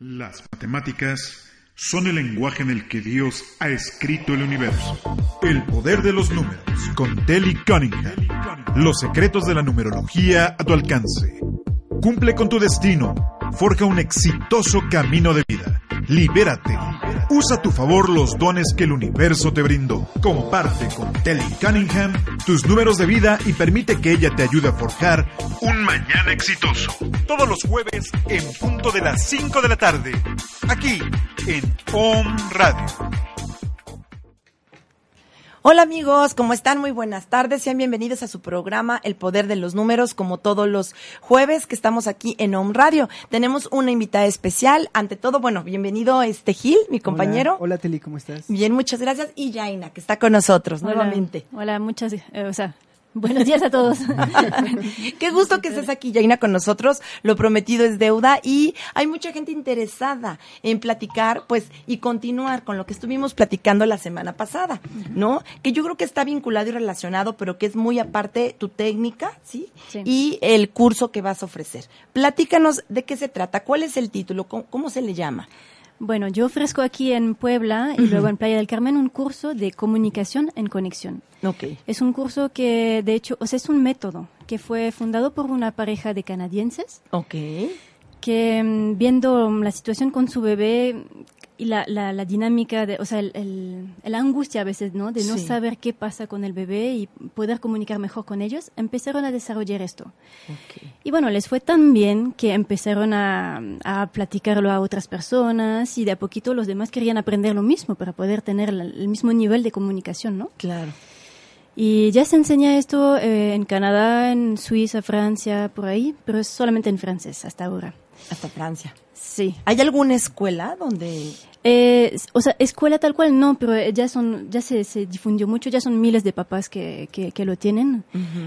Las matemáticas son el lenguaje en el que Dios ha escrito el universo. El poder de los números con Telly Cunningham. Los secretos de la numerología a tu alcance. Cumple con tu destino. Forja un exitoso camino de vida. Libérate. Usa a tu favor los dones que el universo te brindó. Comparte con Telly Cunningham tus números de vida y permite que ella te ayude a forjar un mañana exitoso. Todos los jueves en punto de las 5 de la tarde. Aquí en Om Radio. Hola amigos, ¿cómo están? Muy buenas tardes. Sean bienvenidos a su programa El Poder de los Números, como todos los jueves que estamos aquí en Home Radio. Tenemos una invitada especial. Ante todo, bueno, bienvenido este Gil, mi compañero. Hola, hola Teli, ¿cómo estás? Bien, muchas gracias. Y Jaina, que está con nosotros Hola, nuevamente. Hola, muchas, eh, o sea, buenos días a todos. Qué gusto que estés aquí, Jaina, con nosotros. Lo prometido es deuda y hay mucha gente interesada en platicar, pues, y continuar con lo que estuvimos platicando la semana pasada, ¿no? Que yo creo que está vinculado y relacionado, pero que es muy aparte tu técnica, ¿sí? Sí. Y el curso que vas a ofrecer. Platícanos de qué se trata, cuál es el título, cómo, cómo se le llama. Bueno, yo ofrezco aquí en Puebla y luego en Playa del Carmen un curso de comunicación en conexión. Ok. Es un curso que, de hecho, o sea, es un método que fue fundado por una pareja de canadienses Ok. que mm, viendo la situación con su bebé y la, la, la dinámica, de, o sea, el, el- el angustia a veces, ¿no? De no Sí. saber qué pasa con el bebé y poder comunicar mejor con ellos, empezaron a desarrollar esto. Y bueno, les fue tan bien que empezaron a, a platicarlo a otras personas y de a poquito los demás querían aprender lo mismo para poder tener la- el mismo nivel de comunicación, ¿no? Claro. Y ya se enseña esto eh, en Canadá, en Suiza, Francia, por ahí, pero es solamente en francés hasta ahora. Hasta Francia. Sí. ¿Hay alguna escuela donde Eh, o sea, escuela tal cual no, pero ya son, ya se, se difundió mucho, ya son miles de papás que, que, que lo tienen,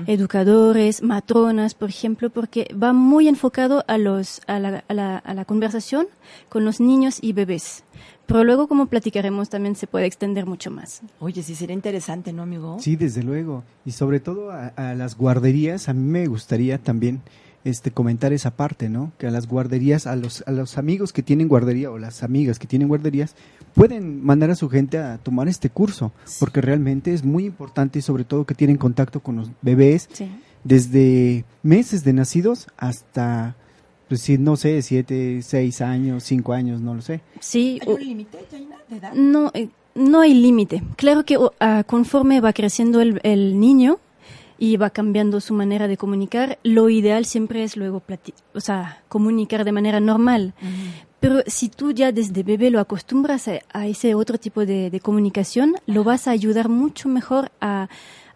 educadores, matronas, por ejemplo, porque va muy enfocado a los, a la, a la, a la conversación con los niños y bebés. Pero luego, como platicaremos, también se puede extender mucho más. Oye, sí sería interesante, ¿no, amigo? Sí, desde luego. Y sobre todo a, a las guarderías, a mí me gustaría también este comentar esa parte, ¿no? Que a las guarderías, a los, a los amigos que tienen guardería o las amigas que tienen guarderías, pueden mandar a su gente a tomar este curso, porque realmente es muy importante y sobre todo que tienen contacto con los bebés Sí. desde meses de nacidos hasta, pues sí, no sé, siete, seis años, cinco años, no lo sé. Sí, ¿Hay un límite, de edad? No, eh, no hay límite. Claro que o, ah, conforme va creciendo el, el niño y va cambiando su manera de comunicar, lo ideal siempre es luego o sea, comunicar de manera normal. Pero si tú ya desde bebé lo acostumbras a, a ese otro tipo de, de comunicación, lo vas a ayudar mucho mejor a,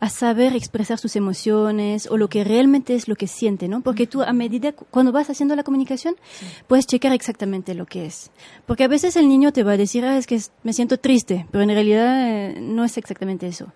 a saber expresar sus emociones o lo que realmente es lo que siente, ¿no? Porque tú a medida, cu- cuando vas haciendo la comunicación, puedes checar exactamente lo que es. Porque a veces el niño te va a decir, ah, es que me siento triste, pero en realidad eh, no es exactamente eso.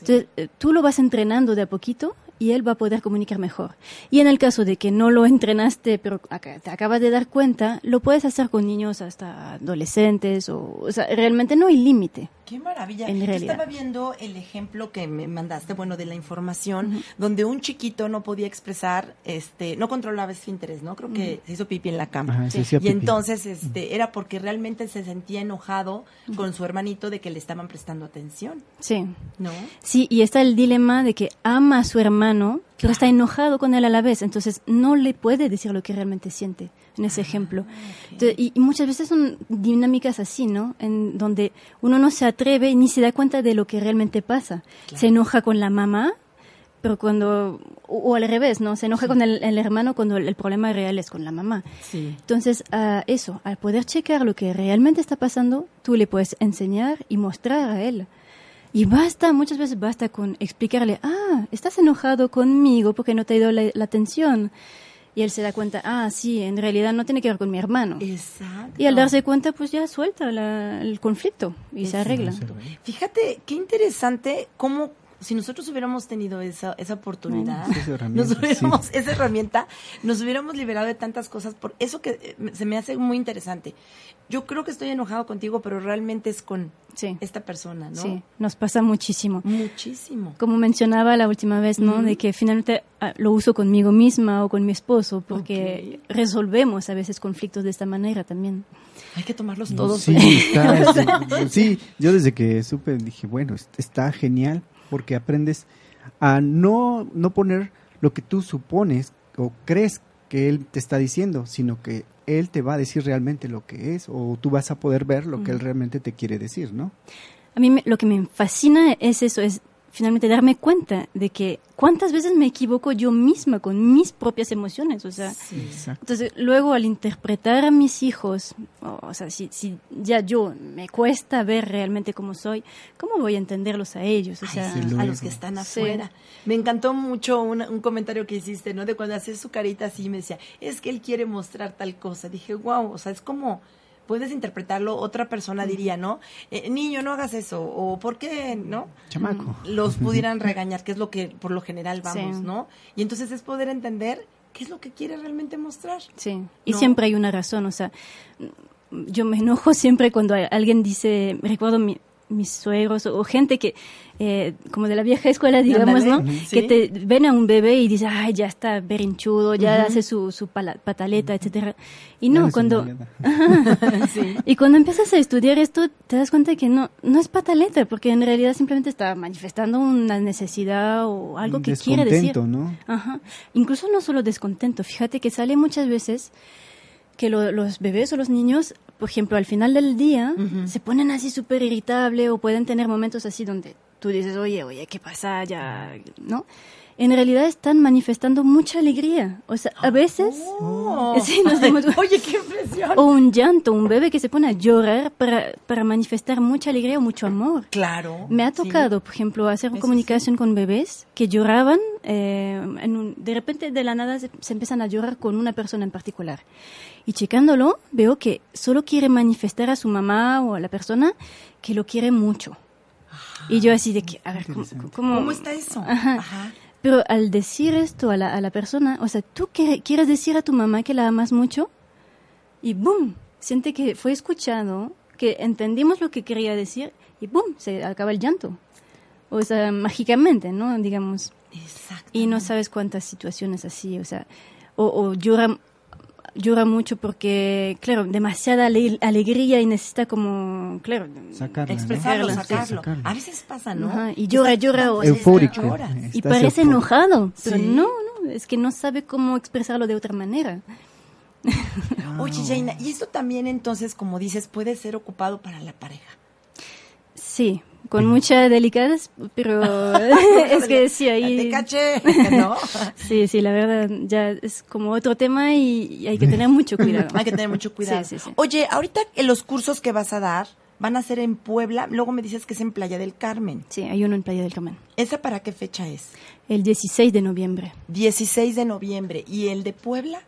Entonces, eh, tú lo vas entrenando de a poquito y él va a poder comunicar mejor. Y en el caso de que no lo entrenaste, pero te acabas de dar cuenta, lo puedes hacer con niños hasta adolescentes, o, o sea, realmente no hay límite. Qué maravilla. En realidad. estaba viendo el ejemplo que me mandaste, bueno, de la información, donde un chiquito no podía expresar, este, no controlaba esfínteres, ¿no? Creo que se hizo pipí en la cama. Ajá, se hacía Y pipí. entonces, este, era porque realmente se sentía enojado con su hermanito de que le estaban prestando atención, Sí. ¿no? Sí, y está el dilema de que ama a su hermano, pero está enojado con él a la vez, entonces no le puede decir lo que realmente siente en ese ejemplo. Entonces, y, y muchas veces son dinámicas así, ¿no? En donde uno no se atreve ni se da cuenta de lo que realmente pasa. Se enoja con la mamá, pero cuando, o, o al revés, ¿no? Se enoja con el, el hermano cuando el, el problema real es con la mamá. Sí. Entonces, a eso, al poder checar lo que realmente está pasando, tú le puedes enseñar y mostrar a él. Y basta, muchas veces basta con explicarle, ah, estás enojado conmigo porque no te he dado la, la atención. Y él se da cuenta, ah, sí, en realidad no tiene que ver con mi hermano. Exacto. Y al darse cuenta, pues ya suelta la- el conflicto y se arregla. Fíjate qué interesante cómo si nosotros hubiéramos tenido esa, esa oportunidad, esa herramienta, nos hubiéramos, sí. esa herramienta, nos hubiéramos liberado de tantas cosas. Por eso que eh, se me hace muy interesante. Yo creo que estoy enojado contigo, pero realmente es con Sí. esta persona, ¿no? Sí, nos pasa muchísimo. Muchísimo. Como mencionaba la última vez, ¿no? De que finalmente ah, lo uso conmigo misma o con mi esposo porque resolvemos a veces conflictos de esta manera también. Hay que tomarlos todos. Sí, está- sí, yo desde que supe dije, bueno, est- está genial porque aprendes a no, no poner lo que tú supones o crees que él te está diciendo, sino que él te va a decir realmente lo que es o tú vas a poder ver lo que él realmente te quiere decir, ¿no? A mí me- lo que me fascina es eso, es finalmente darme cuenta de que cuántas veces me equivoco yo misma con mis propias emociones, o sea, Exacto. entonces luego al interpretar a mis hijos, o, o sea, si, si ya yo me cuesta ver realmente cómo soy, ¿cómo voy a entenderlos a ellos? O sea, Ay, sí, a los que están Sí. afuera. Me encantó mucho una- un comentario que hiciste, ¿no? De cuando haces su carita así, me decía, es que él quiere mostrar tal cosa. Dije, wow, o sea, es como, puedes interpretarlo, otra persona diría, ¿no? Eh, niño, no hagas eso, o ¿por qué, no? Chamaco. Los pudieran regañar, que es lo que por lo general vamos, Sí. ¿no? Y entonces es poder entender qué es lo que quiere realmente mostrar. Sí, y siempre hay una razón, o sea, yo me enojo siempre cuando alguien dice, recuerdo mi- mis suegros o, gente que, eh, como de la vieja escuela, digamos, ¿no? Que te ven a un bebé y dices, ay, ya está berinchudo, ya hace su, su pala- pataleta, etcétera. Y no, cuando... sí. Y cuando empiezas a estudiar esto, te das cuenta que no, no es pataleta, porque en realidad simplemente está manifestando una necesidad o algo Un que quiere decir. descontento, ¿no? Ajá. Incluso no solo descontento. Fíjate que sale muchas veces que lo- los bebés o los niños, por ejemplo, al final del día, se ponen así súper irritable o pueden tener momentos así donde tú dices, oye, oye, ¿qué pasa? Ya, ¿no? En realidad están manifestando mucha alegría. O sea, a veces... Oh. Sí, nos damos- Oye, qué impresión. O un llanto, un bebé que se pone a llorar para, para manifestar mucha alegría o mucho amor. Claro. Me ha sí. tocado, por ejemplo, hacer Eso comunicación con bebés que lloraban, eh, en un- de repente de la nada se, se empiezan a llorar con una persona en particular. Y checándolo, veo que solo quiere manifestar a su mamá o a la persona que lo quiere mucho. Y yo así de que, a ver, ¿cómo, cómo- ¿Cómo está eso? Ajá. Ajá. Pero al decir esto a la, a la persona, o sea, tú quiere- quieres decir a tu mamá que la amas mucho y ¡boom! Siente que fue escuchado, que entendimos lo que quería decir y ¡boom! Se acaba el llanto. O sea, mágicamente, ¿no? Digamos. Exacto. Y no sabes cuántas situaciones así, o sea, o, o llora, llora mucho porque, claro, demasiada ale- alegría y necesita como, claro, Sacarla, ¿no? Expresarlo, Sí, sacarlo. sacarlo. A veces pasa, ¿no? Ajá, y llora, Está- llora, o- Eufórico. llora. y parece eufórico. enojado, pero Sí. no, no, es que no sabe cómo expresarlo de otra manera. Oye, Jaina, y esto también entonces, como dices, puede ser ocupado para la pareja. Sí, con mucha delicadez, pero es que sí, Te ahí... caché, ¿no? Sí, sí, la verdad, ya es como otro tema y, y hay que tener mucho cuidado. Hay que tener mucho cuidado. Sí, sí, sí. Oye, ahorita en los cursos que vas a dar van a ser en Puebla, luego me dices que es en Playa del Carmen. Sí, hay uno en Playa del Carmen. ¿Esa para qué fecha es? El 16 de noviembre. 16 de noviembre. ¿Y el de Puebla?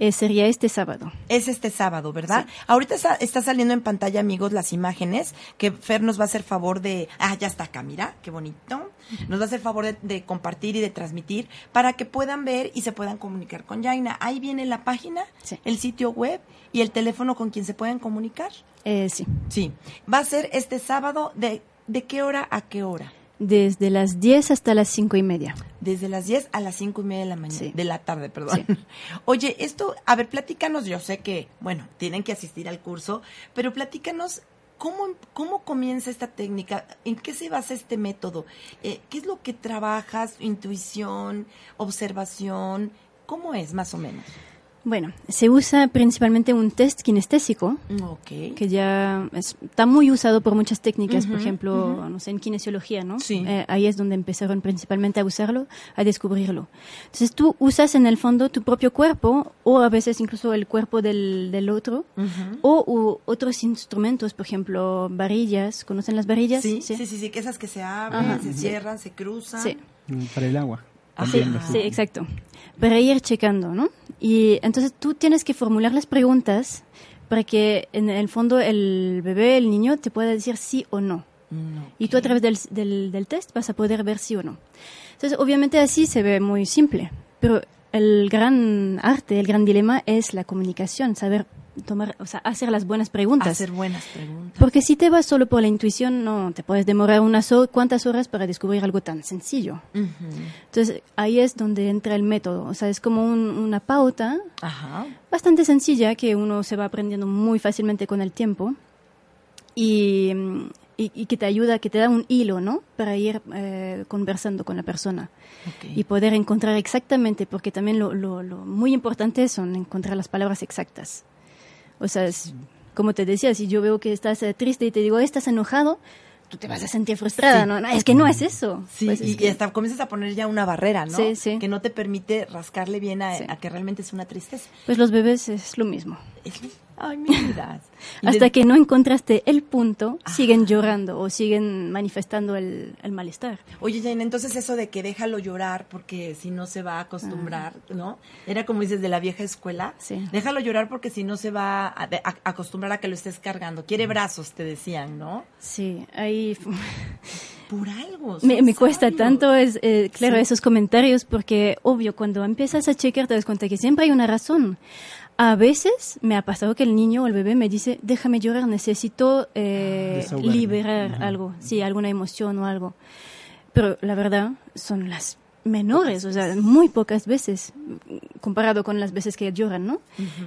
Eh, sería este sábado. Es este sábado, ¿verdad? Ahorita está, está saliendo en pantalla, amigos, las imágenes que Fer nos va a hacer favor de... Ah, ya está acá, mira, qué bonito. Nos va a hacer favor de, de compartir y de transmitir para que puedan ver y se puedan comunicar con Jaina. Ahí viene la página, Sí. el sitio web y el teléfono con quien se pueden comunicar. Eh, sí, Sí. Va a ser este sábado de... ¿De qué hora a qué hora? Desde las 10 hasta las 5 y media. Desde las 10 a las 5 y media de la mañana, Sí. de la tarde, perdón. Sí. Oye, esto, a ver, platícanos, yo sé que, bueno, tienen que asistir al curso, pero platícanos cómo, cómo comienza esta técnica, en qué se basa este método, Eh, qué es lo que trabajas, intuición, observación, cómo es más o menos. Bueno, se usa principalmente un test kinestésico, Ok. que ya es- está muy usado por muchas técnicas, por Ujú, ejemplo, no sé, en kinesiología, ¿no? Sí. Eh, ahí es donde empezaron principalmente a usarlo, a descubrirlo. Entonces tú usas en el fondo tu propio cuerpo o a veces incluso el cuerpo del, del otro Ujú. o u otros instrumentos, por ejemplo, varillas. ¿Conocen las varillas? Sí, sí, sí, sí, que esas que se abren, Ajá, se sí. cierran, se cruzan. Sí. Mm, Para el agua. Sí, sí, exacto. Para ir checando, ¿no? Y entonces tú tienes que formular las preguntas para que en el fondo el bebé, el niño, te pueda decir sí o no. Mm, Y tú a través del, del, del test vas a poder ver sí o no. Entonces, obviamente así se ve muy simple, pero el gran arte, el gran dilema es la comunicación, saber tomar, o sea, hacer las buenas preguntas. Hacer buenas preguntas. Porque si te vas solo por la intuición, no, te puedes demorar unas cuantas horas para descubrir algo tan sencillo. Ujú. Entonces, ahí es donde entra el método. O sea, es como un- una pauta Ajá. bastante sencilla que uno se va aprendiendo muy fácilmente con el tiempo y, y- y que te ayuda, que te da un hilo, ¿no? Para ir eh, conversando con la persona Ok. y poder encontrar exactamente, porque también lo, lo- lo muy importante son encontrar las palabras exactas. O sea, es, como te decía, si yo veo que estás eh, triste y te digo, estás enojado, tú te vas a sentir frustrada, Sí. ¿no? No, Es que no es eso. Sí, Pues es y, hasta comienzas a poner ya una barrera, ¿no? Sí, sí. Que no te permite rascarle bien a, Sí. a que realmente es una tristeza. Pues los bebés es lo mismo. Es- Ay, mi vida. Hasta que no encontraste el punto, Ah. siguen llorando o siguen manifestando el, el malestar. Oye, Jane, entonces eso de que déjalo llorar porque si no se va a acostumbrar, ¿no? Era como dices de la vieja escuela. Sí. Déjalo llorar porque si no se va a, a- a acostumbrar a que lo estés cargando. Quiere brazos, te decían, ¿no? Sí, ahí Por algo. me, cuesta tanto, es, eh, claro, Sí. esos comentarios, porque obvio, cuando empiezas a chequear te das cuenta que siempre hay una razón. A veces me ha pasado que el niño o el bebé me dice, déjame llorar, necesito eh, Desahogarme. liberar Ajá. algo, sí, alguna emoción o algo. Pero la verdad son las menores, o sea, muy pocas veces comparado con las veces que lloran, ¿no?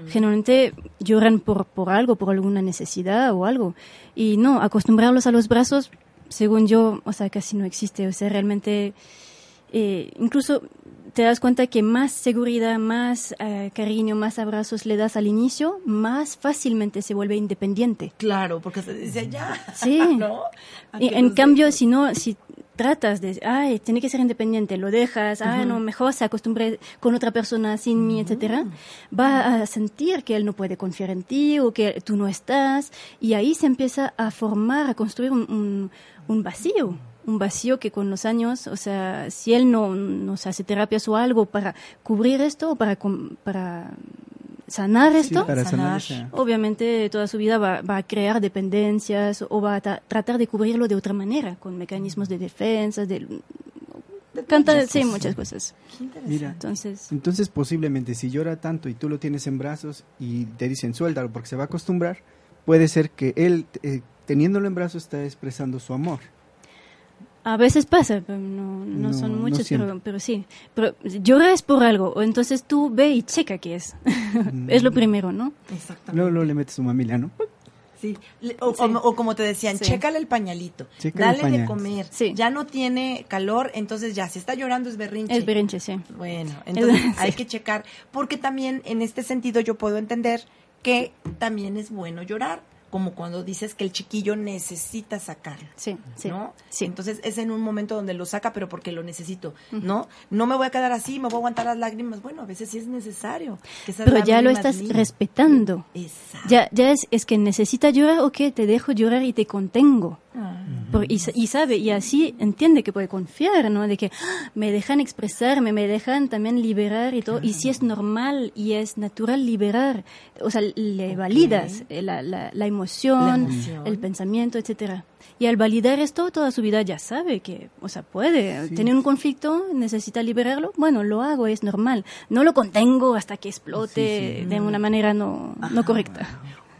Generalmente lloran por, por algo, por alguna necesidad o algo. Y no, acostumbrarlos a los brazos, según yo, o sea, casi no existe. O sea, realmente, eh, incluso te das cuenta que más seguridad, más eh, cariño, más abrazos le das al inicio, más fácilmente se vuelve independiente. Claro, porque se dice ya. Sí. ¿No? Y en cambio, si no, si tratas de, ay, tiene que ser independiente, lo dejas, ah, no, mejor se acostumbre con otra persona sin mí, etcétera, va a sentir que él no puede confiar en ti o que tú no estás, y ahí se empieza a formar, a construir un, un- un vacío. Un vacío que con los años, o sea, si él no nos hace terapias o algo para cubrir esto o para, para sanar Sí, esto, para sanar sanar. esa- obviamente toda su vida va, va a crear dependencias o va a tra- tratar de cubrirlo de otra manera, con mecanismos de defensa, de, canta, muchas sí, cosas. muchas cosas. Mira, Entonces, entonces posiblemente si llora tanto y tú lo tienes en brazos y te dicen suéltalo porque se va a acostumbrar, puede ser que él, eh, teniéndolo en brazos, está expresando su amor. A veces pasa, pero no, no, No, son muchos, pero, pero sí. Pero llora es por algo, o entonces tú ve y checa qué es. es lo primero, ¿no? Exactamente. Luego, luego le metes su mamila, ¿no? Sí. Le- O, Sí. o- o como te decían, Sí. chécale el pañalito, Chécale el dale de pañal. comer, Sí. ya no tiene calor, entonces ya, si está llorando es berrinche. Es berrinche, sí. Bueno, entonces Sí. hay que checar, porque también en este sentido yo puedo entender que también es bueno llorar, como cuando dices que el chiquillo necesita sacarlo. Sí, sí. ¿no? sí. Entonces es en un momento donde lo saca, pero porque lo necesito, ¿no? No me voy a quedar así, me voy a aguantar las lágrimas. Bueno, a veces sí es necesario. que esas pero ya lo estás respetando. Exacto. Ya, ya es, es que necesita llorar, ok, te dejo llorar y te contengo. Ah. Por- y, sa- y sabe, y así entiende que puede confiar, ¿no? De que "Ah, me dejan expresarme, me dejan también liberar y todo. Y si es normal y es natural liberar, o sea, le validas eh, la, la, la emoción, La emoción. el pensamiento, etcétera. Y al validar esto, toda su vida ya sabe que, o sea, puede. Sí. Tiene un conflicto, necesita liberarlo, bueno, lo hago, es normal. No lo contengo hasta que explote Sí, sí. de una manera no, no correcta.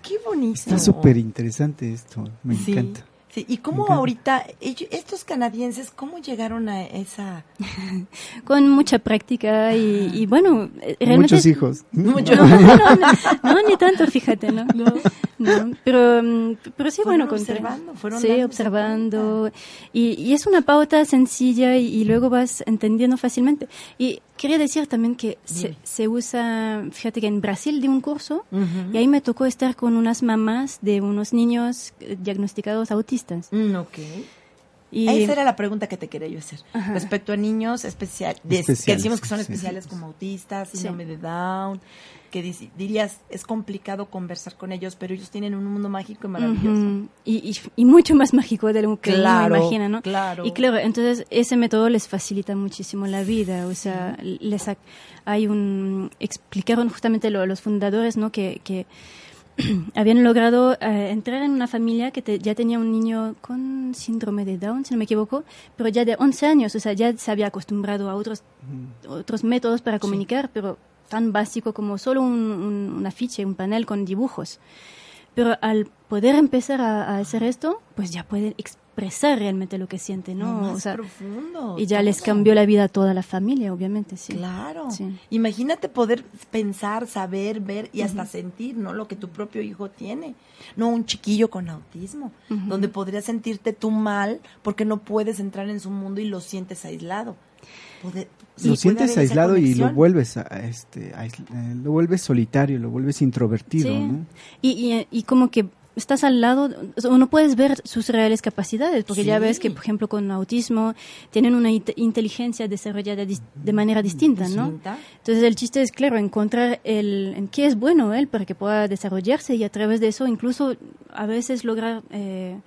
Qué bonito. Está súper interesante esto, me Sí, encanta. Sí, ¿y cómo ahorita, ellos- estos canadienses, cómo llegaron a esa... Con mucha práctica y, y bueno, eh, realmente... Muchos hijos. Mucho- No, no, no, no, ni tanto, fíjate, ¿no? No, pero, mm, pero sí, bueno, con observando, fueron sí, observando. Y, y es una pauta sencilla y, y luego vas entendiendo fácilmente. Y quería decir también que se, se usa, fíjate que en Brasil di un curso y ahí me tocó estar con unas mamás de unos niños eh, diagnosticados autistas. Mm, ok. Y, Esa era la pregunta que te quería yo hacer. Ajá. Respecto a niños especial, de- que Especiales, decimos que son sí. especiales como autistas, Sí. síndrome de Down, que dirías es complicado conversar con ellos, pero ellos tienen un mundo mágico y maravilloso. Y, y, y mucho más mágico de lo que Claro, uno imagina, ¿no? claro. Y claro, entonces ese método les facilita muchísimo la vida, o sea, les ha- hay un explicaron justamente lo- los fundadores, ¿no? Que, que habían logrado eh, entrar en una familia que te- ya tenía un niño con síndrome de Down, si no me equivoco, pero ya de 11 años, o sea, ya se había acostumbrado a otros, otros métodos para comunicar, pero tan básico como solo un, un, un afiche, un panel con dibujos. Pero al poder empezar a, a hacer esto, pues ya pueden expresar realmente lo que sienten, Lo ¿no? más O sea, profundo. y ya les cambió la vida a toda la familia, obviamente, sí. Claro. Sí. Imagínate poder pensar, saber, ver y hasta sentir, ¿no? Lo que tu propio hijo tiene. No un chiquillo con autismo, donde podrías sentirte tú mal porque no puedes entrar en su mundo y lo sientes aislado. Poder- lo sientes aislado y lo vuelves a, este ais- eh, lo vuelves solitario, lo vuelves introvertido, Sí. ¿no? Y, y, y como que estás al lado, o uno puedes ver sus reales capacidades, porque ya ves que, por ejemplo, con autismo tienen una int- inteligencia desarrollada dis- de manera distinta, ¿no? Entonces el chiste es, claro, encontrar el, en qué es bueno él para que pueda desarrollarse y a través de eso incluso a veces lograr... eh,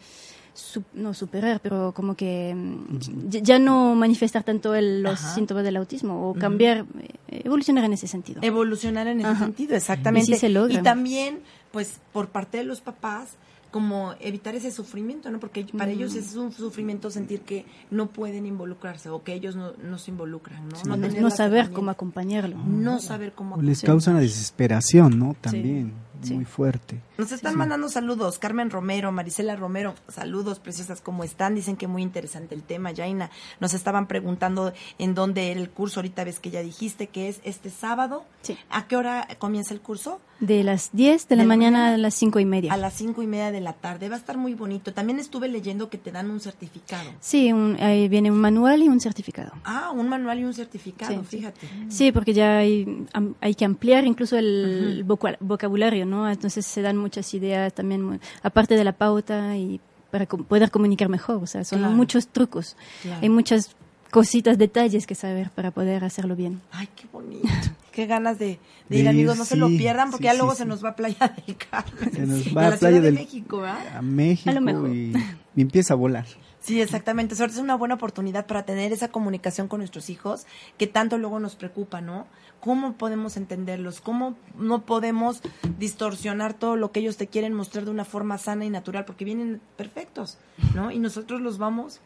su- no superar, pero como que mm, ya- ya no manifestar tanto el- los Ajá. síntomas del autismo o cambiar, eh, evolucionar en ese sentido. evolucionar en ese Ajá. sentido, exactamente. Y sí se logra. Y también, pues, por parte de los papás, como evitar ese sufrimiento, ¿no? Porque para ellos es un sufrimiento sentir que no pueden involucrarse o que ellos no, no se involucran, ¿no? no, saber cómo acompañarlo. No saber cómo O les causa una desesperación, ¿no? También, sí. Muy fuerte. Nos están mandando saludos. Carmen Romero, Marisela Romero, saludos preciosas, ¿cómo están? Dicen que muy interesante el tema, Jaina. Nos estaban preguntando en dónde era el curso. Ahorita ves que ya dijiste que es este sábado. Sí. ¿A qué hora comienza el curso? De las 10 de la ¿De la mañana, mañana? a las 5 y media. A las cinco y media de la tarde. Va a estar muy bonito. También estuve leyendo que te dan un certificado. Sí, un- ahí viene un manual y un certificado. Ah, un manual y un certificado, Sí. fíjate. Sí, porque ya hay, hay que ampliar incluso el voca- vocabulario, ¿no? Entonces se dan muchas ideas también, mu- aparte de la pauta y para com- poder comunicar mejor. O sea, son Claro. muchos trucos. Claro. Hay muchas cositas, detalles que saber para poder hacerlo bien. Ay, qué bonito. Qué ganas de, de De ir, amigos. No se lo sí, pierdan porque sí, ya sí, luego sí. se nos va a Playa del Carmen. Se nos va a la Playa Ciudad del- de México, ¿verdad? A México A lo mejor. y, y empieza a volar. Sí, exactamente. Suerte es una buena oportunidad para tener esa comunicación con nuestros hijos que tanto luego nos preocupa, ¿no? ¿Cómo podemos entenderlos? ¿Cómo no podemos distorsionar todo lo que ellos te quieren mostrar de una forma sana y natural? Porque vienen perfectos, ¿no? Y nosotros los vamos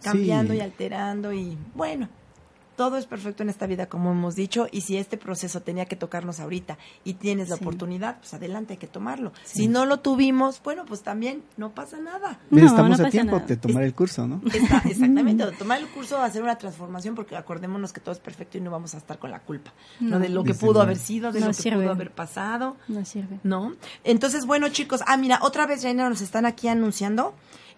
cambiando Sí. y alterando y bueno. Todo es perfecto en esta vida, como hemos dicho, y si este proceso tenía que tocarnos ahorita y tienes la Sí. oportunidad, pues adelante, hay que tomarlo. Si no lo tuvimos, bueno, pues también no pasa nada. Pero No, estamos no a tiempo nada. de tomar el curso, ¿no? Está- exactamente, tomar el curso, hacer una transformación, porque acordémonos que todo es perfecto y no vamos a estar con la culpa, ¿no? No. De lo que pudo haber sido, de No lo que sirve. pudo haber pasado, No sirve. ¿no? Entonces, bueno, chicos, ah, mira, otra vez, Jaina, nos están aquí anunciando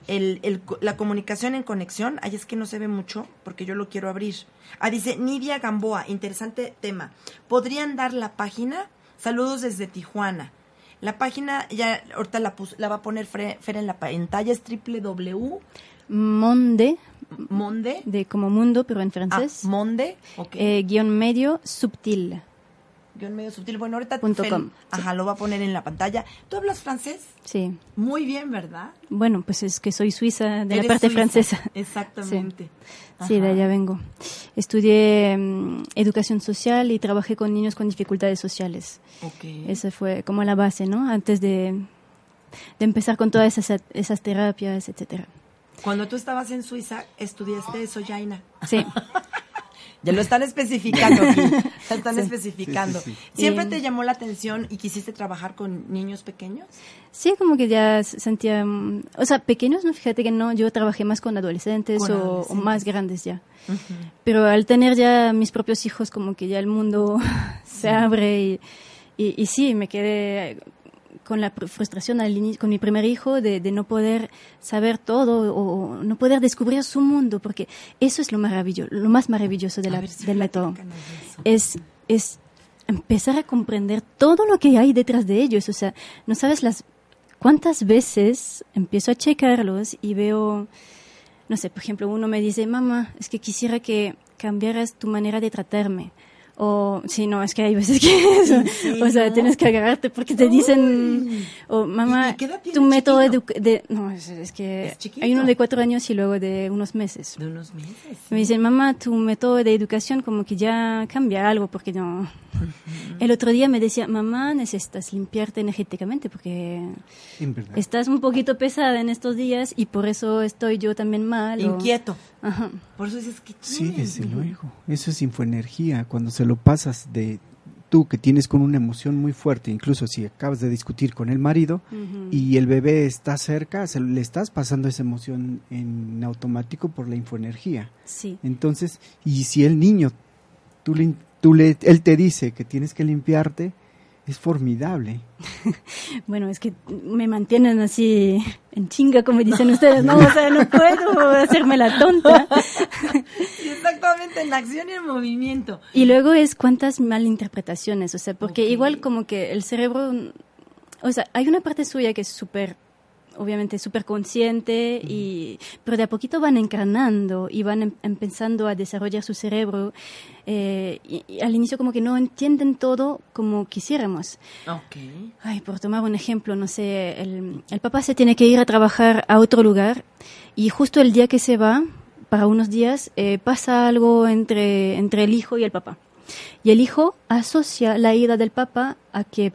el, el- la comunicación en conexión. Ay, es que no se ve mucho, porque yo lo quiero abrir. Ah, dice Nidia Gamboa, interesante tema. ¿Podrían dar la página? Saludos desde Tijuana. La página, ya ahorita la, pus- la va a poner Fer en la pantalla, es www. Monde, Monde. de como mundo, pero en Ah, francés. Monde. ok. eh, guion medio, subtil. Guión medio sutil. Bueno, ahorita Punto Fel- com, ajá, lo va a poner en la pantalla. ¿Tú hablas francés? Sí. Muy bien, ¿verdad? Bueno, pues es que soy suiza de la parte suiza. francesa. Exactamente. Sí, de Ajá. allá vengo. Estudié mm, educación social y trabajé con niños con dificultades sociales. Ok. Esa fue como la base, ¿no? Antes de, de empezar con todas esas, esas terapias, etcétera. Cuando tú estabas en Suiza, estudiaste eso, Jaina. Sí. Ya lo están especificando aquí. Lo están Sí. especificando. Sí, sí, ¿Siempre Y- te llamó la atención y quisiste trabajar con niños pequeños? Sí, como que ya sentía, mm, o sea, pequeños, no, fíjate que no, yo trabajé más con adolescentes, Con o- o, adolescentes. más grandes ya. Pero al tener ya mis propios hijos, como que ya el mundo se abre y, y, y sí, me quedé con la frustración al inicio, con mi primer hijo de, de no poder saber todo o, no poder descubrir su mundo, porque eso es lo maravilloso, lo más maravilloso de la- del método. Es, es empezar a comprender todo lo que hay detrás de ellos. O sea, no sabes las cuántas veces empiezo a checarlos y veo, no sé, por ejemplo, uno me dice, mamá, es que quisiera que cambiaras tu manera de tratarme. O, sí, no, es que hay veces que eso, serio? o sea, tienes que agarrarte porque te dicen, o mamá, ¿Y qué edad tiene tu método de, no, es, es que Es hay uno de cuatro años y luego de unos meses. De unos meses. Me dicen, mamá, tu método de educación como que ya cambia algo porque no... El otro día me decía, mamá, necesitas limpiarte energéticamente porque estás un poquito pesada en estos días y por eso estoy yo también mal. o- Inquieto. Ajá. Por eso dices que Sí, desde luego. Eso es infoenergía. Cuando se lo pasas de tú que tienes con una emoción muy fuerte, incluso si acabas de discutir con el marido y el bebé está cerca, se, le estás pasando esa emoción en automático por la infoenergía. Sí. Entonces, y si el niño, tú le, tú le, él te dice que tienes que limpiarte, es formidable. Bueno, es que me mantienen así en chinga, como dicen ustedes, ¿no? O sea, no puedo hacerme la tonta. Exactamente, en acción y en movimiento. Y luego es cuántas malinterpretaciones, o sea, porque igual como que el cerebro, o sea, hay una parte suya que es súper, obviamente súper consciente, y, pero de a poquito van encarnando y van em- empezando a desarrollar su cerebro. eh, y, y al inicio como que no entienden todo como quisiéramos. Ok. Ay, por tomar un ejemplo, no sé, el, el papá se tiene que ir a trabajar a otro lugar y justo el día que se va, para unos días, eh, pasa algo entre, entre el hijo y el papá. Y el hijo asocia la ida del papá a que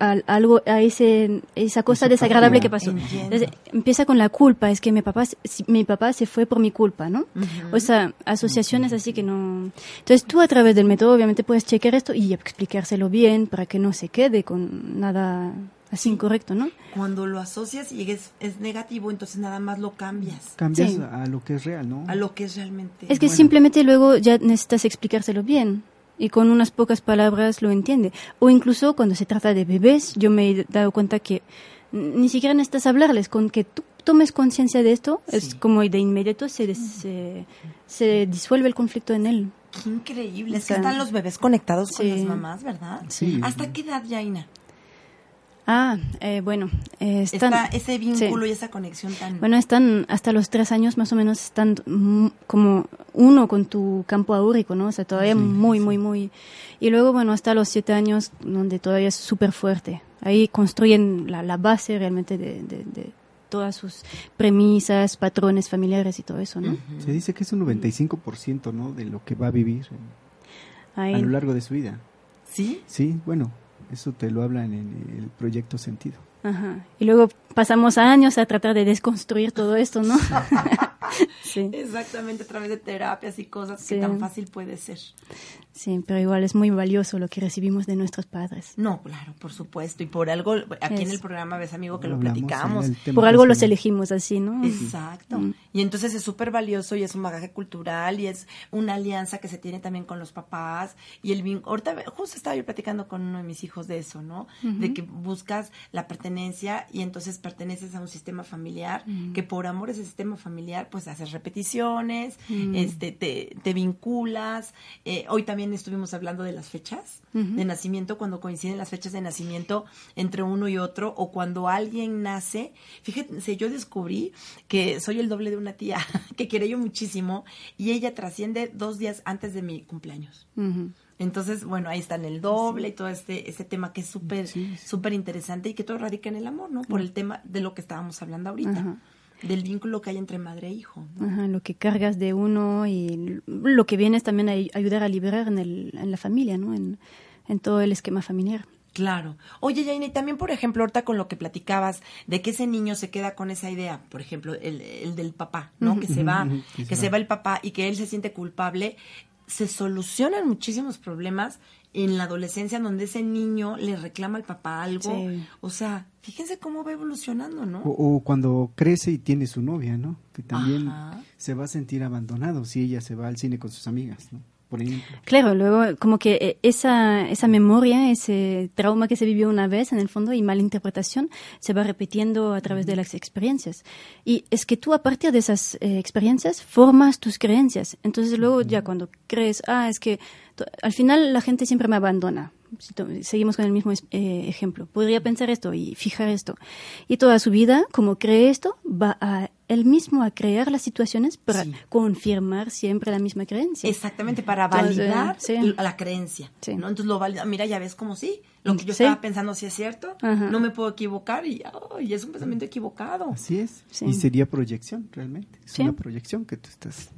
a, a- algo a ese esa cosa Esa desagradable partida. que pasó. Entonces, empieza con la culpa, es que mi papá si- mi papá se fue por mi culpa, ¿no? O sea, asociaciones así que no. Entonces tú a través del método obviamente puedes chequear esto y explicárselo bien para que no se quede con nada así incorrecto, ¿no? Cuando lo asocias y es, es negativo, entonces nada más lo cambias Cambias Sí. a lo que es real, ¿no? a lo que es realmente. Es que bueno. simplemente luego ya necesitas explicárselo bien y con unas pocas palabras lo entiende. O incluso cuando se trata de bebés, yo me he dado cuenta que ni siquiera necesitas hablarles, con que tú tomes conciencia de esto, es como de inmediato se, des- se, se disuelve el conflicto en él. Qué increíble. Es que O sea, están los bebés conectados con las mamás, ¿verdad? Sí. ¿Hasta qué edad, Yaina? Ah, eh, bueno, eh, están, Está ese vínculo sí. y esa conexión tan... Bueno, están hasta los tres años más o menos, están mm, como uno con tu campo áurico, ¿no? O sea, todavía muy, muy, muy. Y luego, bueno, hasta los siete años, donde todavía es súper fuerte. Ahí construyen la, la base realmente de, de- de todas sus premisas, patrones familiares y todo eso, ¿no? Se dice que es un 95% ¿no? de lo que va a vivir en- Ahí, a lo largo de su vida. ¿Sí? Sí, bueno, eso te lo hablan en el proyecto Sentido. ajá. Y luego pasamos años a tratar de desconstruir todo esto, ¿no? sí. Exactamente, a través de terapias y cosas Sí. que tan fácil puede ser. sí, pero igual es muy valioso lo que recibimos de nuestros padres. No, claro, por supuesto. Y por algo, aquí en el programa ves, amigo, que lo platicamos. Por algo los elegimos así, ¿no? Exacto. Mm. Y entonces es súper valioso y es un bagaje cultural y es una alianza que se tiene también con los papás. Y el ahorita justo estaba yo platicando con uno de mis hijos de eso, ¿no? De que buscas la pertenencia y entonces perteneces a un sistema familiar que por amor a ese sistema familiar pues haces repeticiones, este te, te vinculas. Eh, hoy también estuvimos hablando de las fechas de nacimiento, cuando coinciden las fechas de nacimiento entre uno y otro o cuando alguien nace. Fíjense, yo descubrí que soy el doble de una tía que quiere yo muchísimo y ella trasciende dos días antes de mi cumpleaños. Entonces, bueno, ahí está en el doble y todo este, este tema que es súper, Sí, sí. súper interesante y que todo radica en el amor, ¿no? Por el tema de lo que estábamos hablando ahorita, Ajá. Del vínculo que hay entre madre e hijo. ¿no? Ajá, lo que cargas de uno y lo que viene es también a ay- ayudar a liberar en, el, en la familia, ¿no? En, en todo el esquema familiar. Claro. Oye, Jaina, y también, por ejemplo, ahorita con lo que platicabas, de que ese niño se queda con esa idea, por ejemplo, el, el del papá, ¿no? Que se va, que se va el papá y que él se siente culpable, se solucionan muchísimos problemas en la adolescencia donde ese niño le reclama al papá algo. Sí. O sea, fíjense cómo va evolucionando, ¿no? O, o cuando crece y tiene su novia, ¿no? Que también Ajá. se va a sentir abandonado si ella se va al cine con sus amigas, ¿no? Por ejemplo. Claro, luego como que eh, esa, esa memoria, ese trauma que se vivió una vez en el fondo y malinterpretación se va repitiendo a través de las experiencias. Y es que tú a partir de esas eh, experiencias formas tus creencias. Entonces luego ya cuando crees, ah, es que al final la gente siempre me abandona. Si seguimos con el mismo eh, ejemplo. Podría pensar esto y fijar esto. Y toda su vida, como cree esto, va a él mismo a crear las situaciones para Sí. confirmar siempre la misma creencia. Exactamente, para Entonces, validar sí. la creencia. Sí. ¿no? Entonces lo valida. Mira, ya ves como sí. Lo que yo Sí. estaba pensando sí es cierto. Ajá. No me puedo equivocar y, es un pensamiento equivocado. Así es. Sí. Y sería proyección, realmente. Es Sí. una proyección que tú estás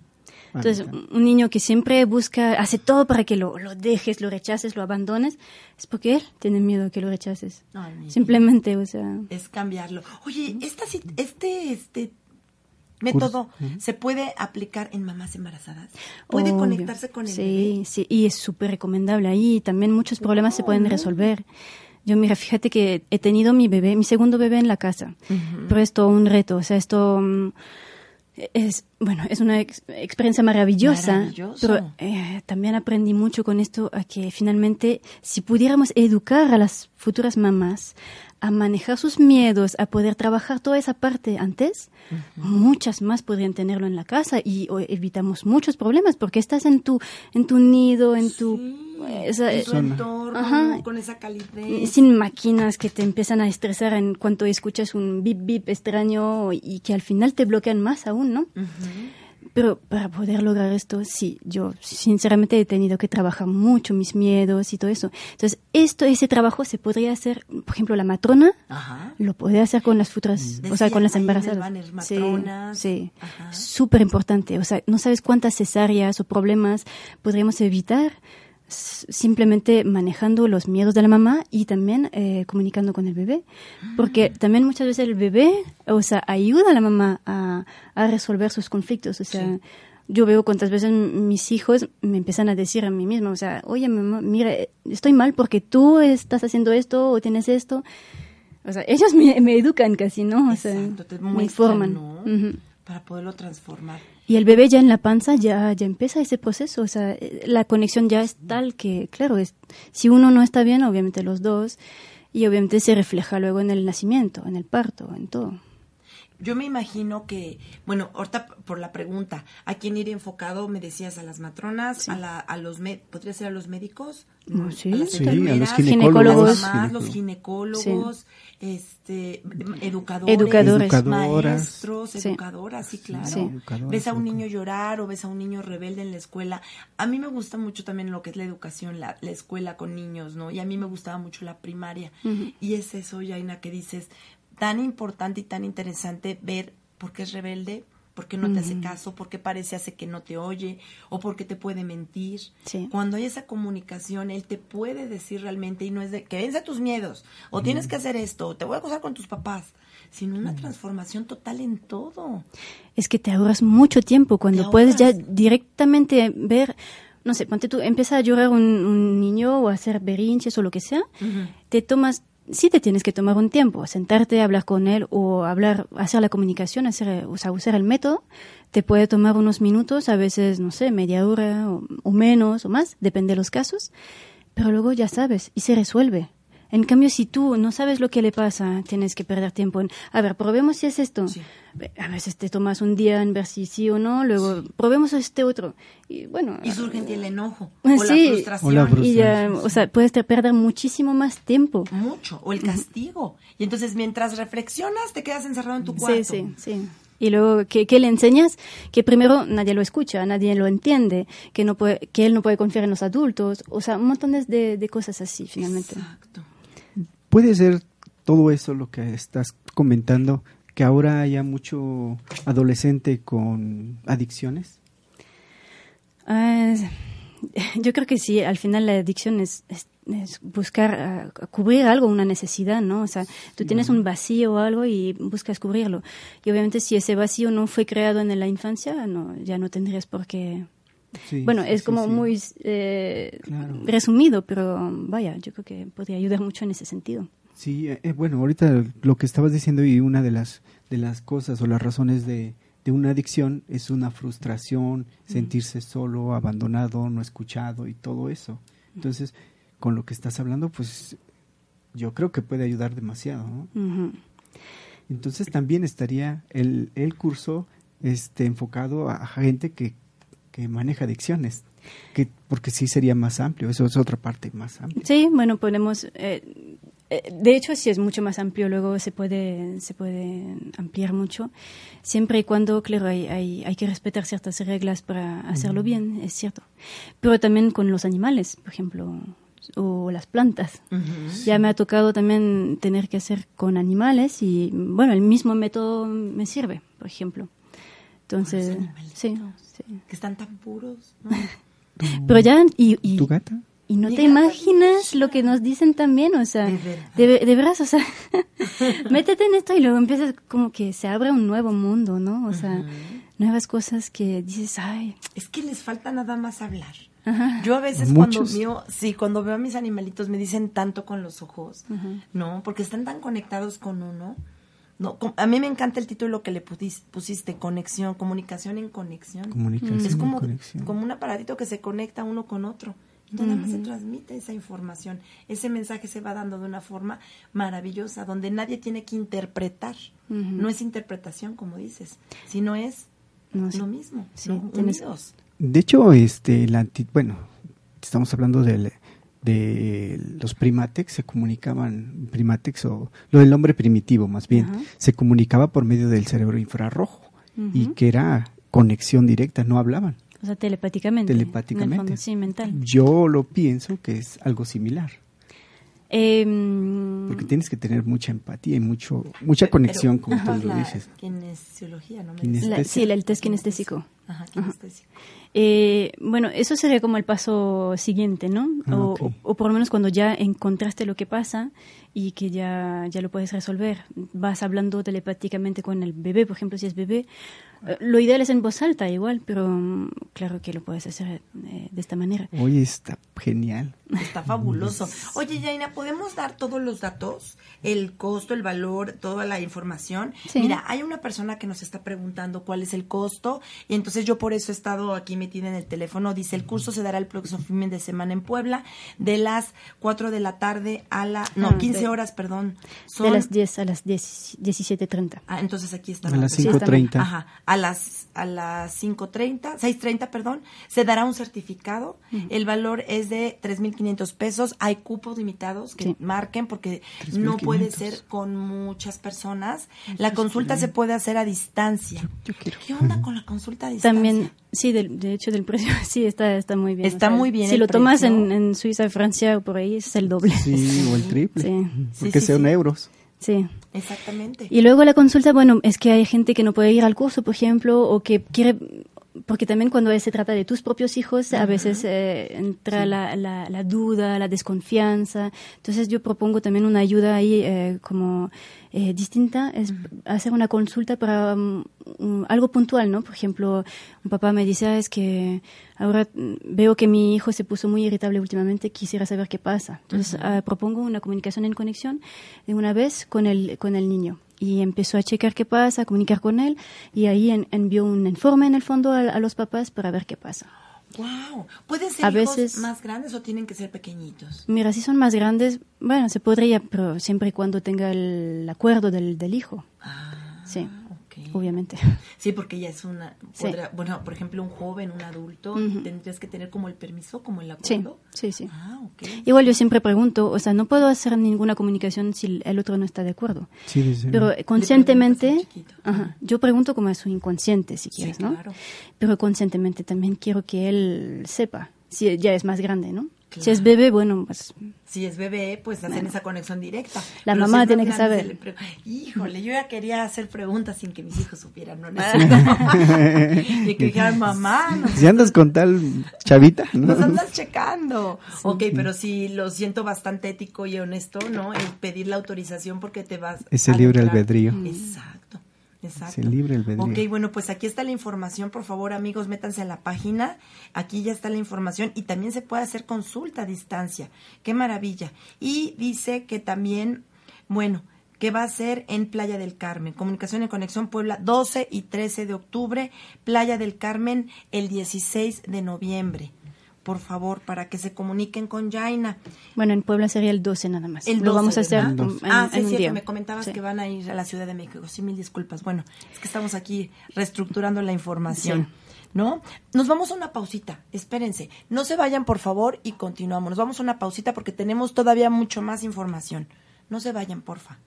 Entonces, un niño que siempre busca, hace todo para que lo, lo dejes, lo rechaces, lo abandones, es porque él tiene miedo que lo rechaces. Ay, Simplemente, o sea, es cambiarlo. Oye, esta, este, este método se puede aplicar en mamás embarazadas. Puede obvio. conectarse con el sí, bebé. Sí, y es súper recomendable ahí. También muchos problemas se pueden resolver. Yo, mira, fíjate que he tenido mi bebé, mi segundo bebé en la casa. Pero es todo un reto. O sea, esto es, bueno, es una ex- experiencia maravillosa. Pero eh, también aprendí mucho con esto a que finalmente, si pudiéramos educar a las futuras mamás a manejar sus miedos, a poder trabajar toda esa parte antes, muchas más podrían tenerlo en la casa y o, evitamos muchos problemas porque estás en tu en tu nido, en tu esa- en tu Zona. entorno, Ajá. con esa calidez. sin máquinas que te empiezan a estresar en cuanto escuchas un bip bip extraño y que al final te bloquean más aún, ¿no? Pero para poder lograr esto, sí, yo sinceramente he tenido que trabajar mucho mis miedos y todo eso. Entonces, esto, ese trabajo se podría hacer, por ejemplo, la matrona Ajá. lo puede hacer con las futuras, o sea, con las embarazadas. Sí, matronas. sí, Ajá. súper importante. O sea, no sabes cuántas cesáreas o problemas podríamos evitar simplemente manejando los miedos de la mamá y también eh, comunicando con el bebé. Porque Mm. también muchas veces el bebé, o sea, ayuda a la mamá a, a resolver sus conflictos. O sea, yo veo cuántas veces mis hijos me empiezan a decir a mí misma, o sea, oye, mamá, mira, estoy mal porque tú estás haciendo esto o tienes esto. O sea, ellos me, me educan casi, ¿no? O sea, me informan. Para poderlo transformar. Y el bebé ya en la panza ya, ya empieza ese proceso, o sea, la conexión ya es tal que, claro, es, si uno no está bien, obviamente los dos, y obviamente se refleja luego en el nacimiento, en el parto, en todo. Yo me imagino que, bueno, ahorita por la pregunta, ¿a quién ir enfocado? Me decías a las matronas, a, la, a los ¿podría ser a los médicos? No, sí, a las Sí, a los enfermeras, ginecólogos. las mamás, los Ginecólogos. este, educadores, Educadores. Maestros, Sí. educadoras, sí, claro. Sí. Educadoras, ves a un niño llorar o ves a un niño rebelde en la escuela. A mí me gusta mucho también lo que es la educación, la, la escuela con niños, ¿no? Y a mí me gustaba mucho la primaria. Y es eso, Yaina, que dices, tan importante y tan interesante ver por qué es rebelde, por qué no te hace caso, por qué parece hace que no te oye o por qué te puede mentir. Sí. Cuando hay esa comunicación, él te puede decir realmente y no es de que vence tus miedos o tienes que hacer esto o te voy a acusar con tus papás, sino una transformación total en todo. Es que te ahorras mucho tiempo cuando puedes ya directamente ver, no sé, ponte tú, empieza a llorar un, un niño o a hacer berrinches o lo que sea, te tomas, sí te tienes que tomar un tiempo, sentarte, hablar con él o hablar, hacer la comunicación, hacer, o sea, usar el método, te puede tomar unos minutos, a veces, no sé, media hora o, o menos o más, depende de los casos, pero luego ya sabes y se resuelve. En cambio, si tú no sabes lo que le pasa, tienes que perder tiempo en, a ver, probemos si es esto. Sí. A veces te tomas un día en ver si sí o no, luego probemos este otro. Y bueno, Y surge en ti el enojo Pues o sí. la frustración. O la frus- y ya, o sea, puedes te perder muchísimo más tiempo. mucho o el castigo. Y entonces mientras reflexionas te quedas encerrado en tu cuarto. Sí, sí, sí. Y luego, ¿qué, qué le enseñas? Que primero nadie lo escucha, nadie lo entiende, que, no puede, que él no puede confiar en los adultos, o sea, montones de, de cosas así, finalmente. Exacto. Puede ser todo eso lo que estás comentando, que ahora haya mucho adolescente con adicciones. Ah, yo creo que sí, al final la adicción es, es- es buscar ah, cubrir algo, una necesidad, ¿no? O sea, tú tienes un vacío o algo y buscas cubrirlo. Y obviamente si ese vacío no fue creado en la infancia, no, ya no tendrías por qué... Sí, bueno, es sí, como sí. muy eh, Claro. resumido, pero vaya, yo creo que podría ayudar mucho en ese sentido. Sí, eh, eh, bueno, ahorita lo que estabas diciendo y una de las de las cosas o las razones de, de una adicción es una frustración, sentirse solo, abandonado, no escuchado y todo eso. Entonces, con lo que estás hablando, pues yo creo que puede ayudar demasiado. Entonces también estaría el, el curso este enfocado a gente que, que maneja adicciones, que porque sí sería más amplio, eso es otra parte más amplia. Sí, bueno, podemos... eh, eh, de hecho, sí es mucho más amplio, luego se puede, se puede ampliar mucho, siempre y cuando, claro, hay, hay, hay que respetar ciertas reglas para hacerlo bien, es cierto. Pero también con los animales, por ejemplo, o las plantas. Ya me ha tocado también tener que hacer con animales y, bueno, el mismo método me sirve, por ejemplo. Entonces, animalitos. Sí, que están tan puros. ¿no? Pero ya, y, y, ¿Tu gata? y no Mi te gata imaginas lo que nos dicen también, o sea, De de, de veras, o sea, métete en esto y luego empiezas como que se abre un nuevo mundo, ¿no? O sea, nuevas cosas que dices, ay, Es que les falta nada más hablar. Ajá. Yo a veces Muchos. cuando veo, sí, cuando veo a mis animalitos me dicen tanto con los ojos, ¿no? Porque están tan conectados con uno. No, a mí me encanta el título que le pusiste, conexión, comunicación en conexión. Comunicación es en como, conexión. como un aparatito que se conecta uno con otro. Y nada más se transmite esa información. Ese mensaje se va dando de una forma maravillosa, donde nadie tiene que interpretar. No es interpretación, como dices, sino es No sé. lo mismo. Sí, ¿no? tienes-. De hecho, este, la bueno, estamos hablando del, de los primatex, se comunicaban, primatex o lo del hombre primitivo más bien, Ajá. se comunicaba por medio del cerebro infrarrojo y que era conexión directa, no hablaban. o sea, telepáticamente. en el Telepáticamente. fondo, sí, mental. Yo lo pienso que es algo similar, Em, porque tienes que tener mucha empatía y mucho mucha conexión, como Ajá, tú lo dices. Kinesiología, ¿no? Me la- sí, el, el test kinestésico. Ajá, kinestésico. Eh, bueno, eso sería como el paso siguiente, ¿no? Ah, o, ok. o- o por lo menos cuando ya encontraste lo que pasa y que ya, ya lo puedes resolver. Vas hablando telepáticamente con el bebé, por ejemplo, si es bebé. Eh, lo ideal es en voz alta igual, pero mm, claro que lo puedes hacer eh, de esta manera. Oye, está genial. Está fabuloso. Oye, Yaina, ¿podemos dar todos los datos? El costo, el valor, toda la información. Sí. Mira, hay una persona que nos está preguntando cuál es el costo y entonces yo por eso he estado aquí metida en el teléfono. Dice, el curso se dará el próximo fin de semana en Puebla de las 4 de la tarde a la... No, Ah, 15 de- horas, perdón. De Son- las 10 a las 10, 17.30. Ah, entonces aquí está. A la las persona. 5.30. Ajá, a las a las 5.30, 6.30, perdón, se dará un certificado. El valor es de 3.500 pesos. Hay cupos limitados que Sí. marquen porque no puede 3,500. ser con muchas personas. La consulta se puede hacer a distancia. Yo quiero. ¿Qué onda con la consulta a distancia? También, sí, del- de hecho del precio, sí, está, está muy bien. Está muy bien Si lo tomas en, en Suiza, Francia o por ahí, es el doble. Sí, o el triple. Sí. Porque Sí, sí, sean sí. euros. Sí. Exactamente. Y luego la consulta, bueno, es que hay gente que no puede ir al curso, por ejemplo, o que quiere, porque también cuando se trata de tus propios hijos, a veces eh, entra la, la, la duda, la desconfianza. Entonces yo propongo también una ayuda ahí eh, como eh, distinta, es hacer una consulta para mm, algo puntual, ¿no? Por ejemplo, un papá me dice, "Ah, es que ahora mm, veo que mi hijo se puso muy irritable últimamente, quisiera saber qué pasa. Entonces ah, propongo una comunicación en conexión de una vez con el, con el niño. Y empezó a checar qué pasa, a comunicar con él, y ahí en- envió un informe en el fondo a, a los papás para ver qué pasa. Wow. ¿Pueden ser A hijos veces- más grandes o tienen que ser pequeñitos? Mira, si son más grandes, bueno, se podría, pero siempre y cuando tenga el acuerdo del, del hijo. Ah, Sí, obviamente. Sí, porque ya es una, Sí. podrá- bueno, por ejemplo, un joven, un adulto, tendrías que tener como el permiso, como el Sí, acuerdo. sí, sí. Ah. Igual yo siempre pregunto, o sea, no puedo hacer ninguna comunicación si el otro no está de acuerdo. Sí, desde Pero conscientemente, ajá, yo pregunto como a su inconsciente, si Sí, quieres, ¿no? claro. Pero conscientemente también quiero que él sepa, si ya es más grande, ¿no? Si es bebé, bueno, pues Si es bebé, pues hacen esa conexión directa. La Pero mamá si tiene que saber. pre- Híjole, yo ya quería hacer preguntas sin que mis hijos supieran, ¿no? y que dijeran, mamá, nos, Si andas con tal chavita, ¿no? nos andas checando. Ok, pero sí lo siento bastante ético y honesto, ¿no? El pedir la autorización porque te vas Ese libre albedrío. Exacto. Exacto. Ese libre albedrío. Ok, bueno, pues aquí está la información. Por favor, amigos, métanse a la página. Aquí ya está la información y también se puede hacer consulta a distancia. Qué maravilla. Y dice que también, bueno, que va a ser en Playa del Carmen. Comunicación en Conexión Puebla, 12 y 13 de octubre. Playa del Carmen, el 16 de noviembre. Por favor, para que se comuniquen con Jaina. bueno, en Puebla sería el 12 nada más. El Lo 12, vamos a hacer en, ah, sí, en es un cierto, día. me comentabas Sí. que van a ir a la Ciudad de México. Sí, mil disculpas. Bueno, es que estamos aquí reestructurando la información. Sí. ¿No? Nos vamos a una pausita. Espérense. No se vayan, por favor, y continuamos. Nos vamos a una pausita porque tenemos todavía mucho más información. No se vayan, porfa.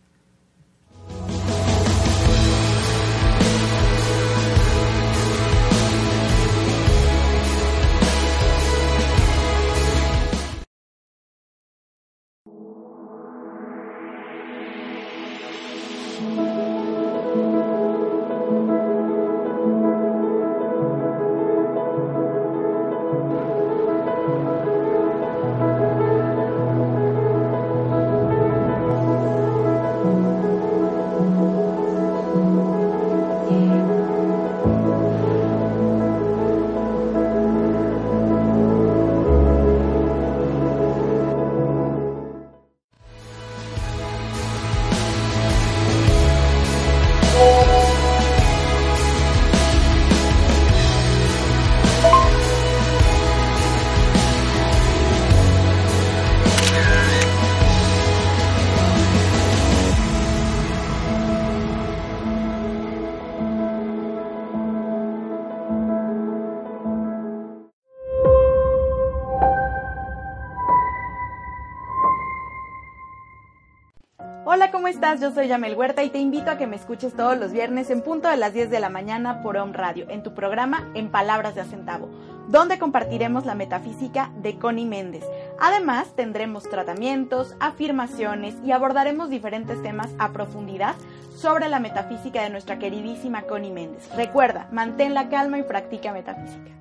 ¿Cómo estás? Yo soy Yamel Huerta y te invito a que me escuches todos los viernes en punto de las 10 de la mañana por Home Radio, en tu programa En Palabras de Acentavo, donde compartiremos la metafísica de Connie Méndez. Además, tendremos tratamientos, afirmaciones y abordaremos diferentes temas a profundidad sobre la metafísica de nuestra queridísima Connie Méndez. Recuerda, mantén la calma y practica metafísica.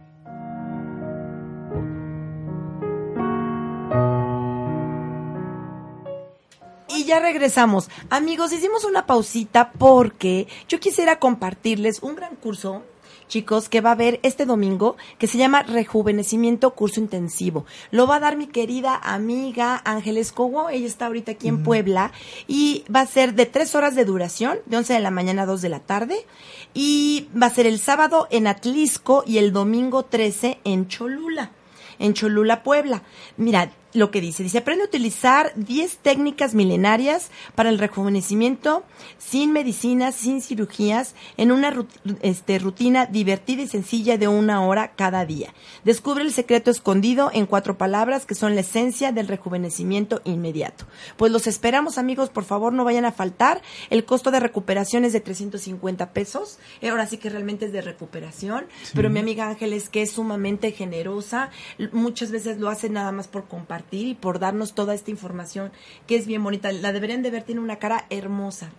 Y ya regresamos. Amigos, hicimos una pausita porque yo quisiera compartirles un gran curso chicos, que va a haber este domingo, que se llama Rejuvenecimiento Curso Intensivo. Lo va a dar mi querida amiga Ángeles Cogo, ella está ahorita aquí en Puebla, y va a ser de tres horas de duración, de 11 de la mañana a 2 de la tarde, y va a ser el sábado en Atlisco y el domingo 13 en Cholula en Cholula, Puebla. Mira, lo que dice. Dice, aprende a utilizar 10 técnicas milenarias para el rejuvenecimiento sin medicinas, sin cirugías, en una este, rutina divertida y sencilla de una hora cada día. Descubre el secreto escondido en cuatro palabras que son la esencia del rejuvenecimiento inmediato. Pues los esperamos amigos, por favor no vayan a faltar. El costo de recuperación es de 350 pesos. Eh, ahora sí que realmente es de recuperación, pero mi amiga Ángeles que es sumamente generosa, muchas veces lo hace nada más por compartir y por darnos toda esta información que es bien bonita. La deberían de ver, tiene una cara hermosa.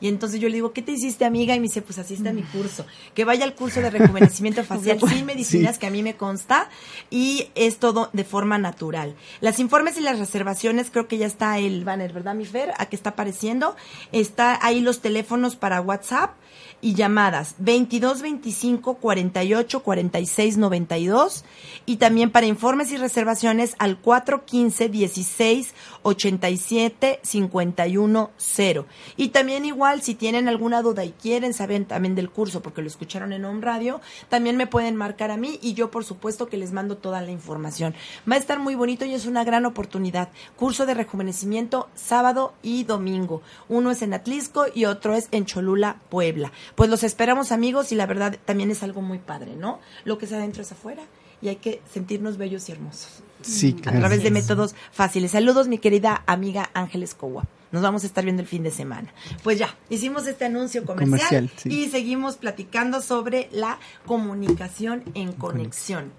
Y entonces yo le digo, ¿qué te hiciste, amiga? Y me dice, pues así está mi curso. Que vaya al curso de rejuvenecimiento facial sin medicinas, que a mí me consta, y es todo de forma natural. Las informes y las reservaciones, creo que ya está el banner, ¿verdad, mi Fer? A que está apareciendo. Está ahí los teléfonos para WhatsApp y llamadas. 22 25 48 46 92 y también para informes y reservaciones al 415 16 87 51 0. Y también igual si tienen alguna duda y quieren saber también del curso porque lo escucharon en Home Radio, también me pueden marcar a mí y yo por supuesto que les mando toda la información. Va a estar muy bonito y es una gran oportunidad. Curso de rejuvenecimiento sábado y domingo. Uno es en Atlisco y otro es en Cholula, Puebla pues los esperamos amigos y la verdad también es algo muy padre, ¿no? Lo que sea adentro es afuera y hay que sentirnos bellos y hermosos. Sí, A través de métodos fáciles. Saludos, mi querida amiga Ángeles Cowa. Nos vamos a estar viendo el fin de semana. Pues ya, hicimos este anuncio comercial, y seguimos platicando sobre la comunicación en conexión.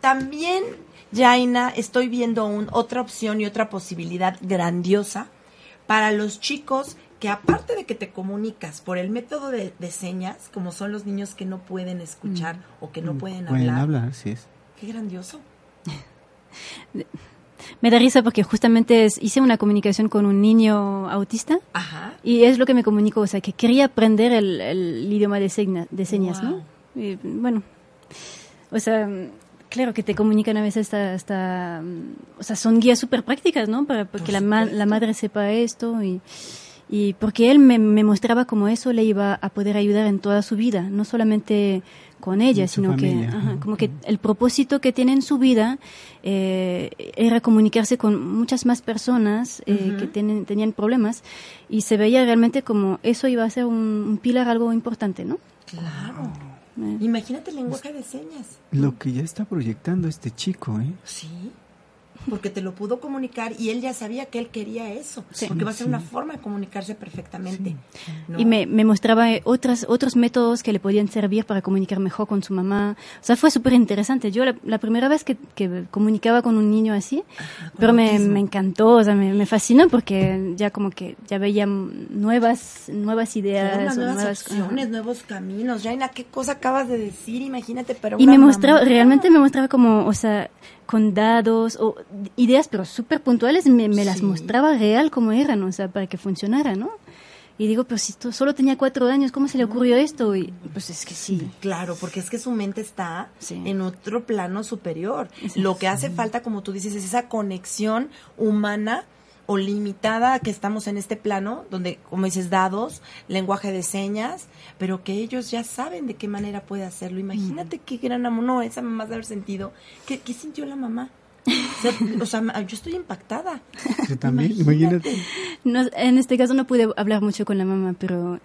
También, Jaina, estoy viendo un, otra opción y otra posibilidad grandiosa para los chicos que aparte de que te comunicas por el método de, señas, como son los niños que no pueden escuchar mm. o que no mm. pueden, pueden hablar. hablar, sí es. Qué grandioso. Me da risa porque justamente hice una comunicación con un niño autista Ajá. y es lo que me comunicó, o sea, que quería aprender el, idioma de, de señas, ¿no? Y, bueno, o sea, claro que te comunican a veces hasta, hasta o sea, son guías súper prácticas, ¿no? Para que la, la madre sepa esto y y porque él me, mostraba cómo eso le iba a poder ayudar en toda su vida, no solamente con ella, sino que como que el propósito que tiene en su vida eh, era comunicarse con muchas más personas eh, que tienen, tenían problemas y se veía realmente como eso iba a ser un, pilar algo importante, ¿no? Claro. Eh. Imagínate el lenguaje de señas. Lo que ya está proyectando este chico, ¿eh? Sí porque te lo pudo comunicar y él ya sabía que él quería eso, porque va a ser una forma de comunicarse perfectamente. Y me, me, mostraba otras, otros métodos que le podían servir para comunicar mejor con su mamá. O sea, fue súper interesante. Yo la, primera vez que, que, comunicaba con un niño así, pero me, me, encantó, o sea, me, me, fascinó porque ya como que ya veía nuevas, nuevas ideas. nuevas, opciones, nuevos caminos. Jaina, ¿qué cosa acabas de decir? Imagínate, pero... Y me mostraba, realmente me mostraba como, o sea, con dados o ideas, pero súper puntuales, me, las mostraba real como eran, o sea, para que funcionara, ¿no? Y digo, pero si solo tenía cuatro años, ¿cómo se le ocurrió esto? Y pues es que sí. Claro, porque es que su mente está en otro plano superior. Lo que hace falta, como tú dices, es esa conexión humana o limitada que estamos en este plano, donde, como dices, dados, lenguaje de señas, pero que ellos ya saben de qué manera puede hacerlo. Imagínate qué gran amor, no, esa mamá de haber sentido. ¿Qué, ¿Qué sintió la mamá? O sea, yo estoy impactada. Yo también, imagínate. No, en este caso no pude hablar mucho con la mamá, pero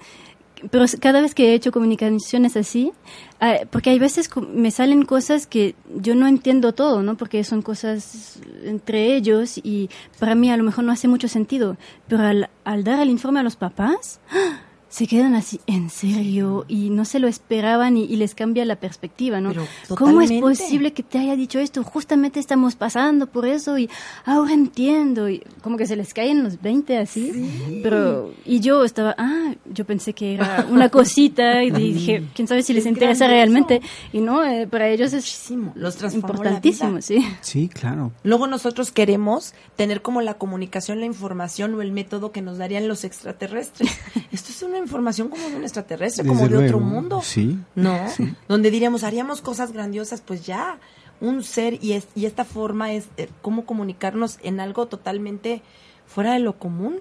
pero cada vez que he hecho comunicaciones así, ah, porque hay veces me salen cosas que yo no entiendo todo, ¿no? Porque son cosas entre ellos y para mí a lo mejor no hace mucho sentido, pero al, al dar el informe a los papás, ¡ah! Se quedan así, ¿en serio? Y no se lo esperaban y, y les cambia la perspectiva, ¿no? Pero ¿Cómo es posible que te haya dicho esto? Justamente estamos pasando por eso y ahora entiendo. Y como que se les caen los 20 así. Pero, y yo estaba, ah, yo pensé que era una cosita y dije, quién sabe si les Es interesa realmente. Y no, eh, para ellos es Muchísimo. Los importantísimo, sí. Sí, claro. Luego nosotros queremos tener como la comunicación, la información o el método que nos darían los extraterrestres. Esto es una información como de un extraterrestre, como de otro mundo. Sí, ¿No? sí. Donde diríamos, haríamos cosas grandiosas, pues ya, un ser y, es, y esta forma es eh, cómo comunicarnos en algo totalmente fuera de lo común.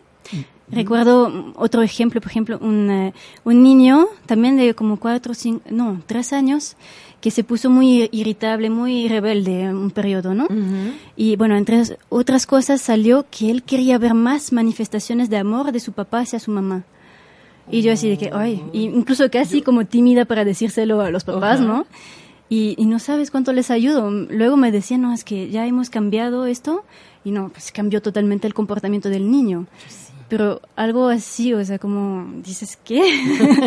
Recuerdo otro ejemplo, por ejemplo, un, eh, un niño también de como cuatro, cinco, no, tres años, que se puso muy irritable, muy rebelde un periodo, ¿no? Y bueno, entre as- otras cosas salió que él quería ver más manifestaciones de amor de su papá hacia su mamá. Y yo así de que, ay, y incluso casi como tímida para decírselo a los papás, Ajá. ¿no? Y, y no sabes cuánto les ayudo. Luego me decían, no, es que ya hemos cambiado esto. Y no, pues cambió totalmente el comportamiento del niño. Pero algo así, o sea, como dices, ¿qué?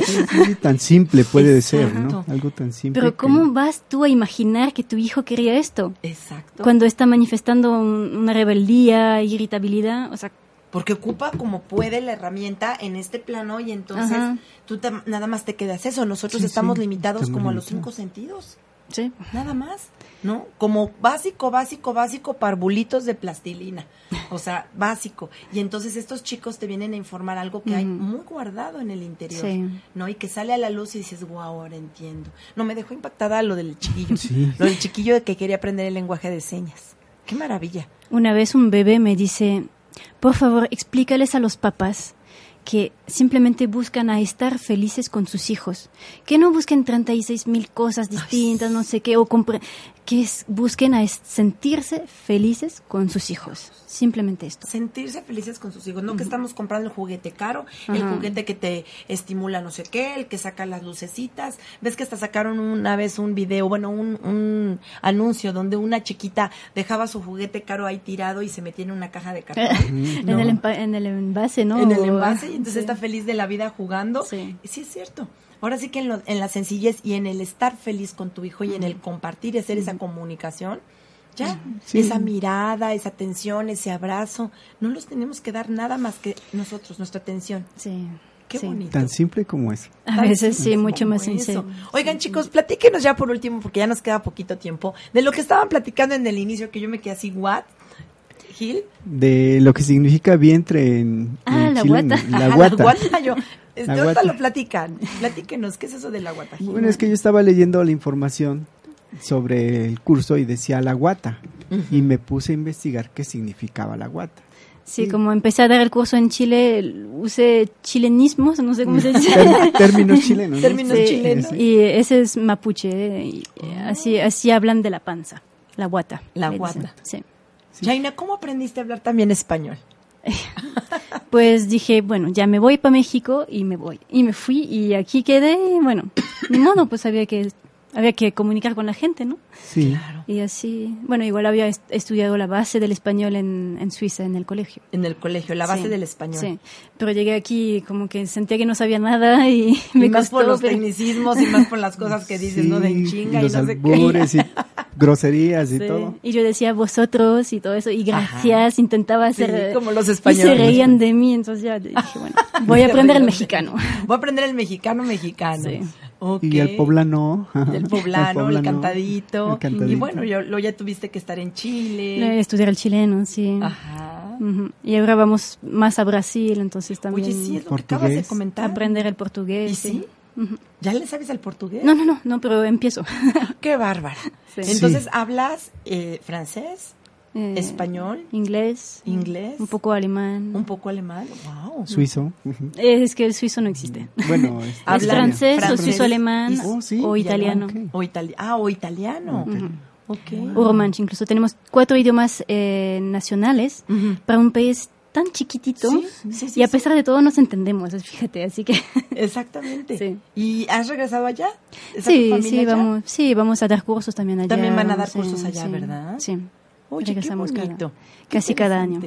Sí, sí, sí, tan simple puede ser, ¿no? Exacto. Algo tan simple. Pero que- ¿cómo vas tú a imaginar que tu hijo quería esto? Exacto. Cuando está manifestando un- una rebeldía, irritabilidad, o sea, Porque ocupa como puede la herramienta en este plano y entonces Ajá. tú nada más te quedas eso. Nosotros Sí, estamos sí, limitados como a los cinco sentidos. sí. Nada más, ¿no? Como básico, básico, básico, parvulitos de plastilina. O sea, básico. Y entonces estos chicos te vienen a informar algo que hay muy guardado en el interior, Sí. ¿no? Y que sale a la luz y dices, wow, ahora entiendo. No, me dejó impactada lo del chiquillo. Sí. Lo del chiquillo de que quería aprender el lenguaje de señas. Qué maravilla. Una vez un bebé me dice, por favor, explícales a los papás que simplemente buscan a estar felices con sus hijos, que no busquen 36 mil cosas distintas, no sé qué, o que es- busquen a es- sentirse felices con sus hijos, simplemente esto. sentirse felices con sus hijos, no que estamos comprando el juguete caro, el juguete que te estimula no sé qué, el que saca las lucecitas, ves que hasta sacaron una vez un video, bueno, un, un anuncio donde una chiquita dejaba su juguete caro ahí tirado y se metía en una caja de cartón. en, ¿no? el empa- en el envase, ¿no? en el envase y entonces sí. está feliz de la vida jugando. Sí. Sí es cierto. Ahora sí que en, lo- en la sencillez y en el estar feliz con tu hijo y en el compartir y hacer esa comunicación, ya, Sí. esa mirada, esa atención, ese abrazo, no los tenemos que dar nada más que nosotros, nuestra atención. Sí. Qué sí. bonito. Tan simple como es. A veces sí, mucho más eso. sincero. Oigan, chicos, platíquenos ya por último, porque ya nos queda poquito tiempo, de lo que estaban platicando en el inicio, que yo me quedé así, ¿what? Gil. De lo que significa vientre en, Ah, en la Chile, guata. La Ajá, guata. La guata, yo. La ahorita guata. lo platican. Platíquenos, ¿qué es eso de la guata? Gil? Bueno, es que yo estaba leyendo la información sobre el curso y decía la guata. Y me puse a investigar qué significaba la guata. Sí, como empecé a dar el curso en Chile, usé chilenismos, no sé cómo se dice. Términos chilenos. ¿no? Términos Sí, chilenos. Y ese es mapuche, eh, y, así, así hablan de la panza, la guata. La guata. Sí. Jaina, ¿cómo aprendiste a hablar también español? Pues dije, bueno, ya me voy para México y me voy. Y me fui y aquí quedé, y bueno, ni modo, pues había que, había que comunicar con la gente, ¿no? Sí. Y así, bueno, igual había est- estudiado la base del español en, en Suiza, en el colegio. En el colegio, la base Sí, del español. Sí, pero llegué aquí como que sentía que no sabía nada y me y más costó. por los pero- tecnicismos y más por las cosas que dices, ¿no? De chinga y y, no sé qué. y groserías y Sí. todo. Y yo decía vosotros y todo eso, y gracias, intentaba Sí, hacer... como los Y españoles. se reían de mí, entonces ya dije, bueno, voy a aprender el mexicano. Voy a aprender el mexicano mexicano. Sí. Ok. Y el poblano. El poblano, el, poblano, cantadito. el cantadito. Y bueno, yo, luego ya tuviste que estar en Chile. Estudiar el chileno, sí. Ajá. Ujú. Y ahora vamos más a Brasil, entonces también Oye, sí, es lo que acabas de Portugués. comentar. aprender el portugués. ¿Y sí? ¿Ya le sabes al portugués? No, no, no, no, pero empiezo. Qué bárbara. Sí. Entonces, Sí. ¿hablas eh, francés, Eh, español, Inglés. inglés, Un poco alemán. un poco alemán? Wow. Suizo. ujú. Es que el suizo no existe. Bueno, es, Es Hablan francés, o francés suizo alemán Oh, sí, o italiano. ok. O itali ah, o italiano. Ok. O romanche, incluso tenemos cuatro idiomas eh, nacionales Ujú. para un país tan chiquitito Sí, sí, sí, y a sí. pesar de todo nos entendemos, fíjate, así que Exactamente. Sí. ¿Y has regresado allá? ¿Está tu sí, sí, allá? vamos, sí, vamos a dar cursos también allá. También van a dar sí, cursos allá, sí, ¿verdad? Sí. Oye, qué Regresamos cada- bonito. Qué casi cada año.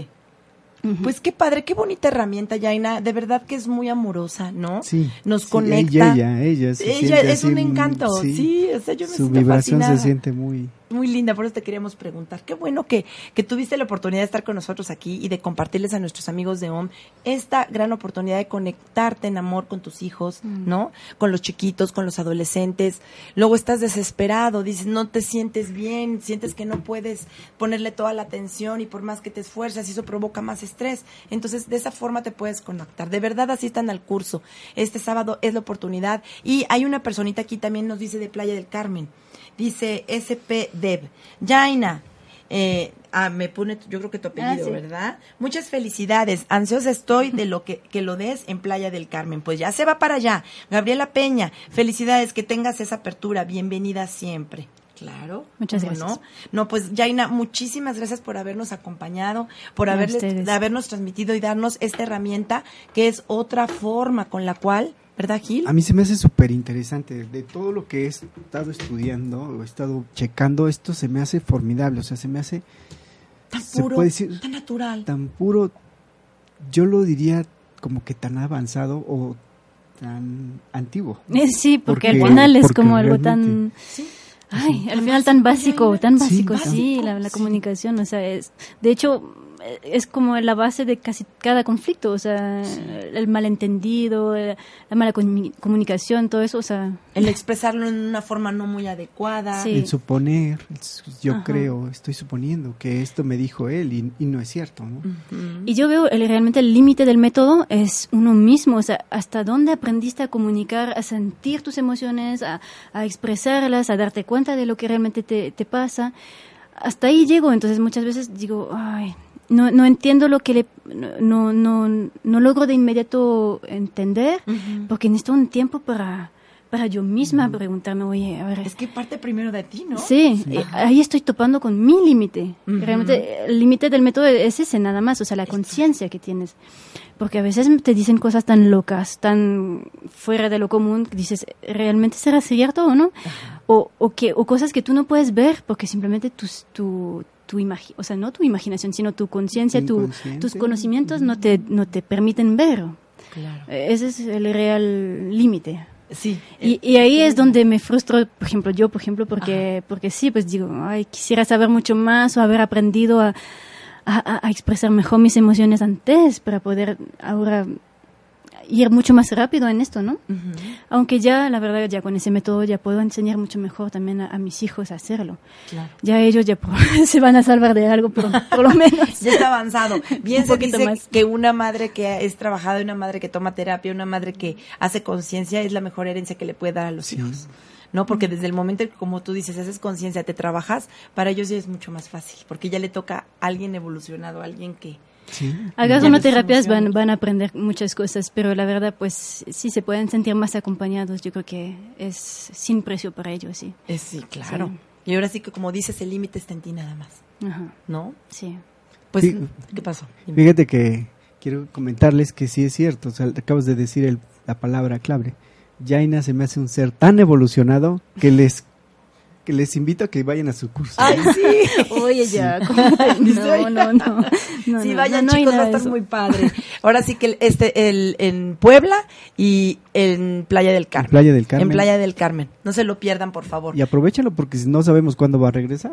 Pues qué padre, qué bonita herramienta, Yaina. De verdad que es muy amorosa, ¿no? Sí. Nos sí, conecta. Ella, ella, se Ella siente es así, un encanto. Sí, o sea, yo me Su siento vibración fascinada. se siente muy... Muy linda, por eso te queríamos preguntar. Qué bueno que, que tuviste la oportunidad de estar con nosotros aquí y de compartirles a nuestros amigos de OM esta gran oportunidad de conectarte en amor con tus hijos, ¿no? Con los chiquitos, con los adolescentes. Luego estás desesperado, dices, no te sientes bien, sientes que no puedes ponerle toda la atención y por más que te esfuerzas, eso provoca más estrés. Entonces, de esa forma te puedes conectar. De verdad, asistan al curso. Este sábado es la oportunidad. Y hay una personita aquí también nos dice de Playa del Carmen. Dice SP Dev. Jaina, eh, ah, me pone, yo creo que tu apellido, Ah, sí. ¿verdad? Muchas felicidades. Ansiosa estoy de lo que, que lo des en Playa del Carmen. Pues ya se va para allá. Gabriela Peña, felicidades, que tengas esa apertura. Bienvenida siempre. Claro. Muchas ¿cómo gracias. No? no, pues Jaina, muchísimas gracias por habernos acompañado, por haberles, habernos transmitido y darnos esta herramienta que es otra forma con la cual, ¿verdad, Gil? A mí se me hace súper interesante. De todo lo que he estado estudiando o he estado checando, esto se me hace formidable. O sea, se me hace tan se puro, puede decir- tan natural. tan puro, yo lo diría como que tan avanzado o tan antiguo. Eh, Sí, porque, Porque- al final es como algo tan... Sí. Ay, al final tan básico, básico, tan Sí, básico, sí, la, la sí. comunicación, o sea, es, de hecho, es como la base de casi cada conflicto, o sea, el malentendido, eh, la mala comu- comunicación, todo eso, o sea, El expresarlo en una forma no muy adecuada. Sí. El suponer, yo Ajá. creo, estoy suponiendo que esto me dijo él y, y no es cierto, ¿no? Y yo veo el- realmente el límite del método es uno mismo, o sea, hasta dónde aprendiste a comunicar, a sentir tus emociones, a, a expresarlas, a darte cuenta de lo que realmente te, te pasa. Hasta ahí llego, entonces muchas veces digo, ay, no, no entiendo lo que le, no, no, no logro de inmediato entender, Ujú. porque necesito un tiempo para, para yo misma preguntarme, oye, a ver, Es que parte primero de ti, ¿no? Sí, eh, ahí estoy topando con mi límite. Ujú. Realmente el límite del método es ese nada más, o sea, la conciencia que tienes. Porque a veces te dicen cosas tan locas, tan fuera de lo común, que dices, ¿realmente será cierto o no? O, o, que, o cosas que tú no puedes ver porque simplemente tus, tu, tu imagi- o sea, no tu imaginación, sino tu conciencia, tu, tus conocimientos no te, no te permiten ver. Claro. Eh, Ese es el real límite. Sí. Y, y ahí es donde me frustro, por ejemplo, yo, por ejemplo, porque, porque sí, pues digo, ay, quisiera saber mucho más o haber aprendido a, a- a expresar mejor mis emociones antes para poder ahora ir mucho más rápido en esto, ¿no? Aunque ya, la verdad, ya con ese método ya puedo enseñar mucho mejor también a, a mis hijos a hacerlo. Claro. Ya ellos ya por- se van a salvar de algo, por, por lo menos. Ya está avanzado. Bien Un se dice más. que una madre que es trabajada, una madre que toma terapia, una madre que hace conciencia es la mejor herencia que le puede dar a los Sí. hijos. ¿No? Porque desde el momento, en que, como tú dices, haces conciencia, te trabajas, para ellos ya es mucho más fácil, porque ya le toca a alguien evolucionado, a alguien que... Sí. Hagas terapias van, van a aprender muchas cosas, pero la verdad, pues sí se pueden sentir más acompañados. Yo creo que es sin precio para ellos, sí. eh, sí, claro. Sí. Y ahora sí que, como dices, el límite está en ti nada más, Ajá, ¿no? sí. Pues, Sí. ¿qué pasó? Dime. Fíjate que quiero comentarles que sí es cierto, o sea, acabas de decir el- la palabra clave. Jaina se me hace un ser tan evolucionado que les que les invito a que vayan a su curso. ¡Ay, sí! Oye, ya, ¿cómo te- Dice, no, no, no, no. sí, no, vayan no hay chicos, va a nada de estar eso. muy padre. Ahora sí que el- este el en Puebla y en Playa del Carmen. Playa del Carmen. En Playa del Carmen. No se lo pierdan, por favor. Y aprovechalo porque si no sabemos cuándo va a regresar.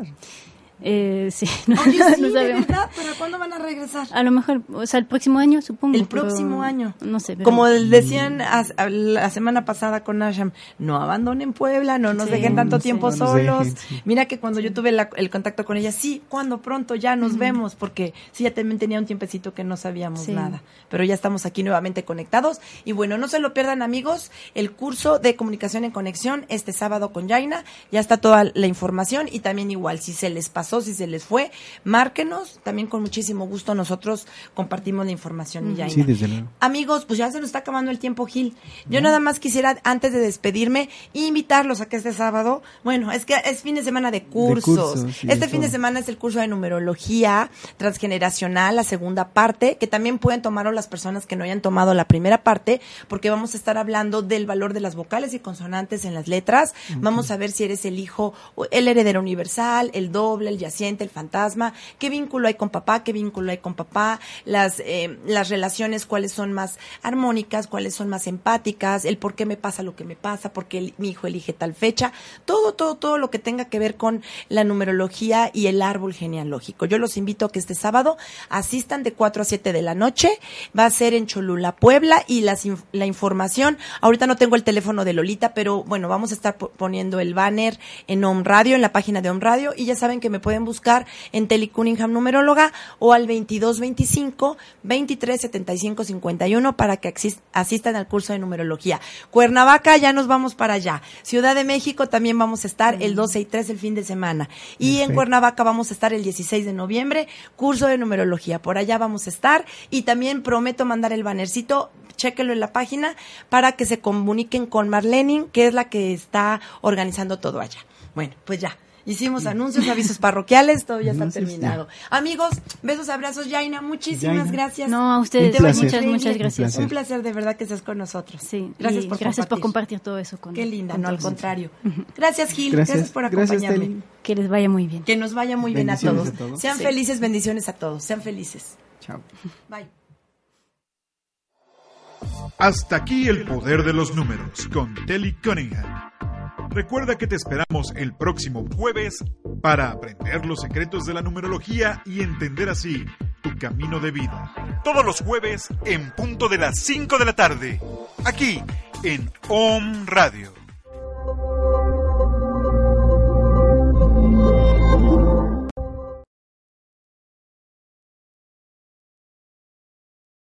Eh, sí, no, Oye, sí, no de sabemos. verdad, ¿para cuándo van a regresar? A lo mejor, o sea, el próximo año, supongo. El pero próximo año. No sé. pero- Como decían a- la semana pasada con Asham, no abandonen Puebla, no nos Sí, dejen tanto sí. tiempo solos. dejen, sí. Mira que cuando yo tuve la- el contacto con ella, sí, cuando pronto ya nos vemos, porque sí, ya también tenía un tiempecito que no sabíamos Sí. nada. Pero ya estamos aquí nuevamente conectados. Y bueno, no se lo pierdan, amigos, el curso de comunicación en conexión este sábado con Jaina. Ya está toda la información y también igual, si se les pasó pasó, si se les fue, márquenos. También con muchísimo gusto nosotros compartimos la información. y Sí, desde luego. Amigos, pues ya se nos está acabando el tiempo, Gil. Yo nada más quisiera, antes de despedirme, invitarlos a que este sábado, bueno, es que es fin de semana de cursos. cursos, sí, este fin de semana es el curso de numerología transgeneracional, la segunda parte, que también pueden tomarlo las personas que no hayan tomado la primera parte, porque vamos a estar hablando del valor de las vocales y consonantes en las letras. Vamos a ver si eres el hijo, o el heredero universal, el doble, el yaciente, el fantasma, qué vínculo hay con papá, qué vínculo hay con papá, las, eh, las relaciones, cuáles son más armónicas, cuáles son más empáticas, el por qué me pasa lo que me pasa, por qué mi hijo elige tal fecha, todo, todo, todo lo que tenga que ver con la numerología y el árbol genealógico. Yo los invito a que este sábado asistan de 4 a 7 de la noche. Va a ser en Cholula, Puebla, y las la información, ahorita no tengo el teléfono de Lolita, pero bueno, vamos a estar po- poniendo el banner en Home Radio, en la página de Home Radio, y ya saben que me buscar en Telly Cunningham Numeróloga o al 2225 2375 51 para que asistan al curso de numerología. Cuernavaca, ya nos vamos para allá. Ciudad de México también vamos a estar el 12 y 3 el fin de semana. Y en. Cuernavaca vamos a estar el 16 de noviembre, curso de numerología. Por allá vamos a estar y también prometo mandar el bannercito, chéquenlo en la página para que se comuniquen con Marlenin, que es la que está organizando todo allá. Bueno, pues ya. Hicimos anuncios, avisos parroquiales, todo ya está Anuncios, terminado. Amigos, besos, abrazos, Yaina, muchísimas Yaina. gracias. No, a ustedes, muchas, muchas gracias. Un Un placer de verdad que estés con nosotros. Sí, gracias por gracias por compartir. compartir todo eso con Qué linda, con no, al contrario. Gracias, Gil. Gracias, Gracias. por acompañarme. Que les vaya muy bien. que nos vaya muy bien a todos. a todos. Sean Sí. felices, bendiciones a todos. Sean felices. Chao. Bye. Hasta aquí el poder de los números con Telly Cunningham. Recuerda que te esperamos el próximo jueves para aprender los secretos de la numerología y entender así tu camino de vida. Todos los jueves en punto de las 5 de la tarde, aquí en OM Radio.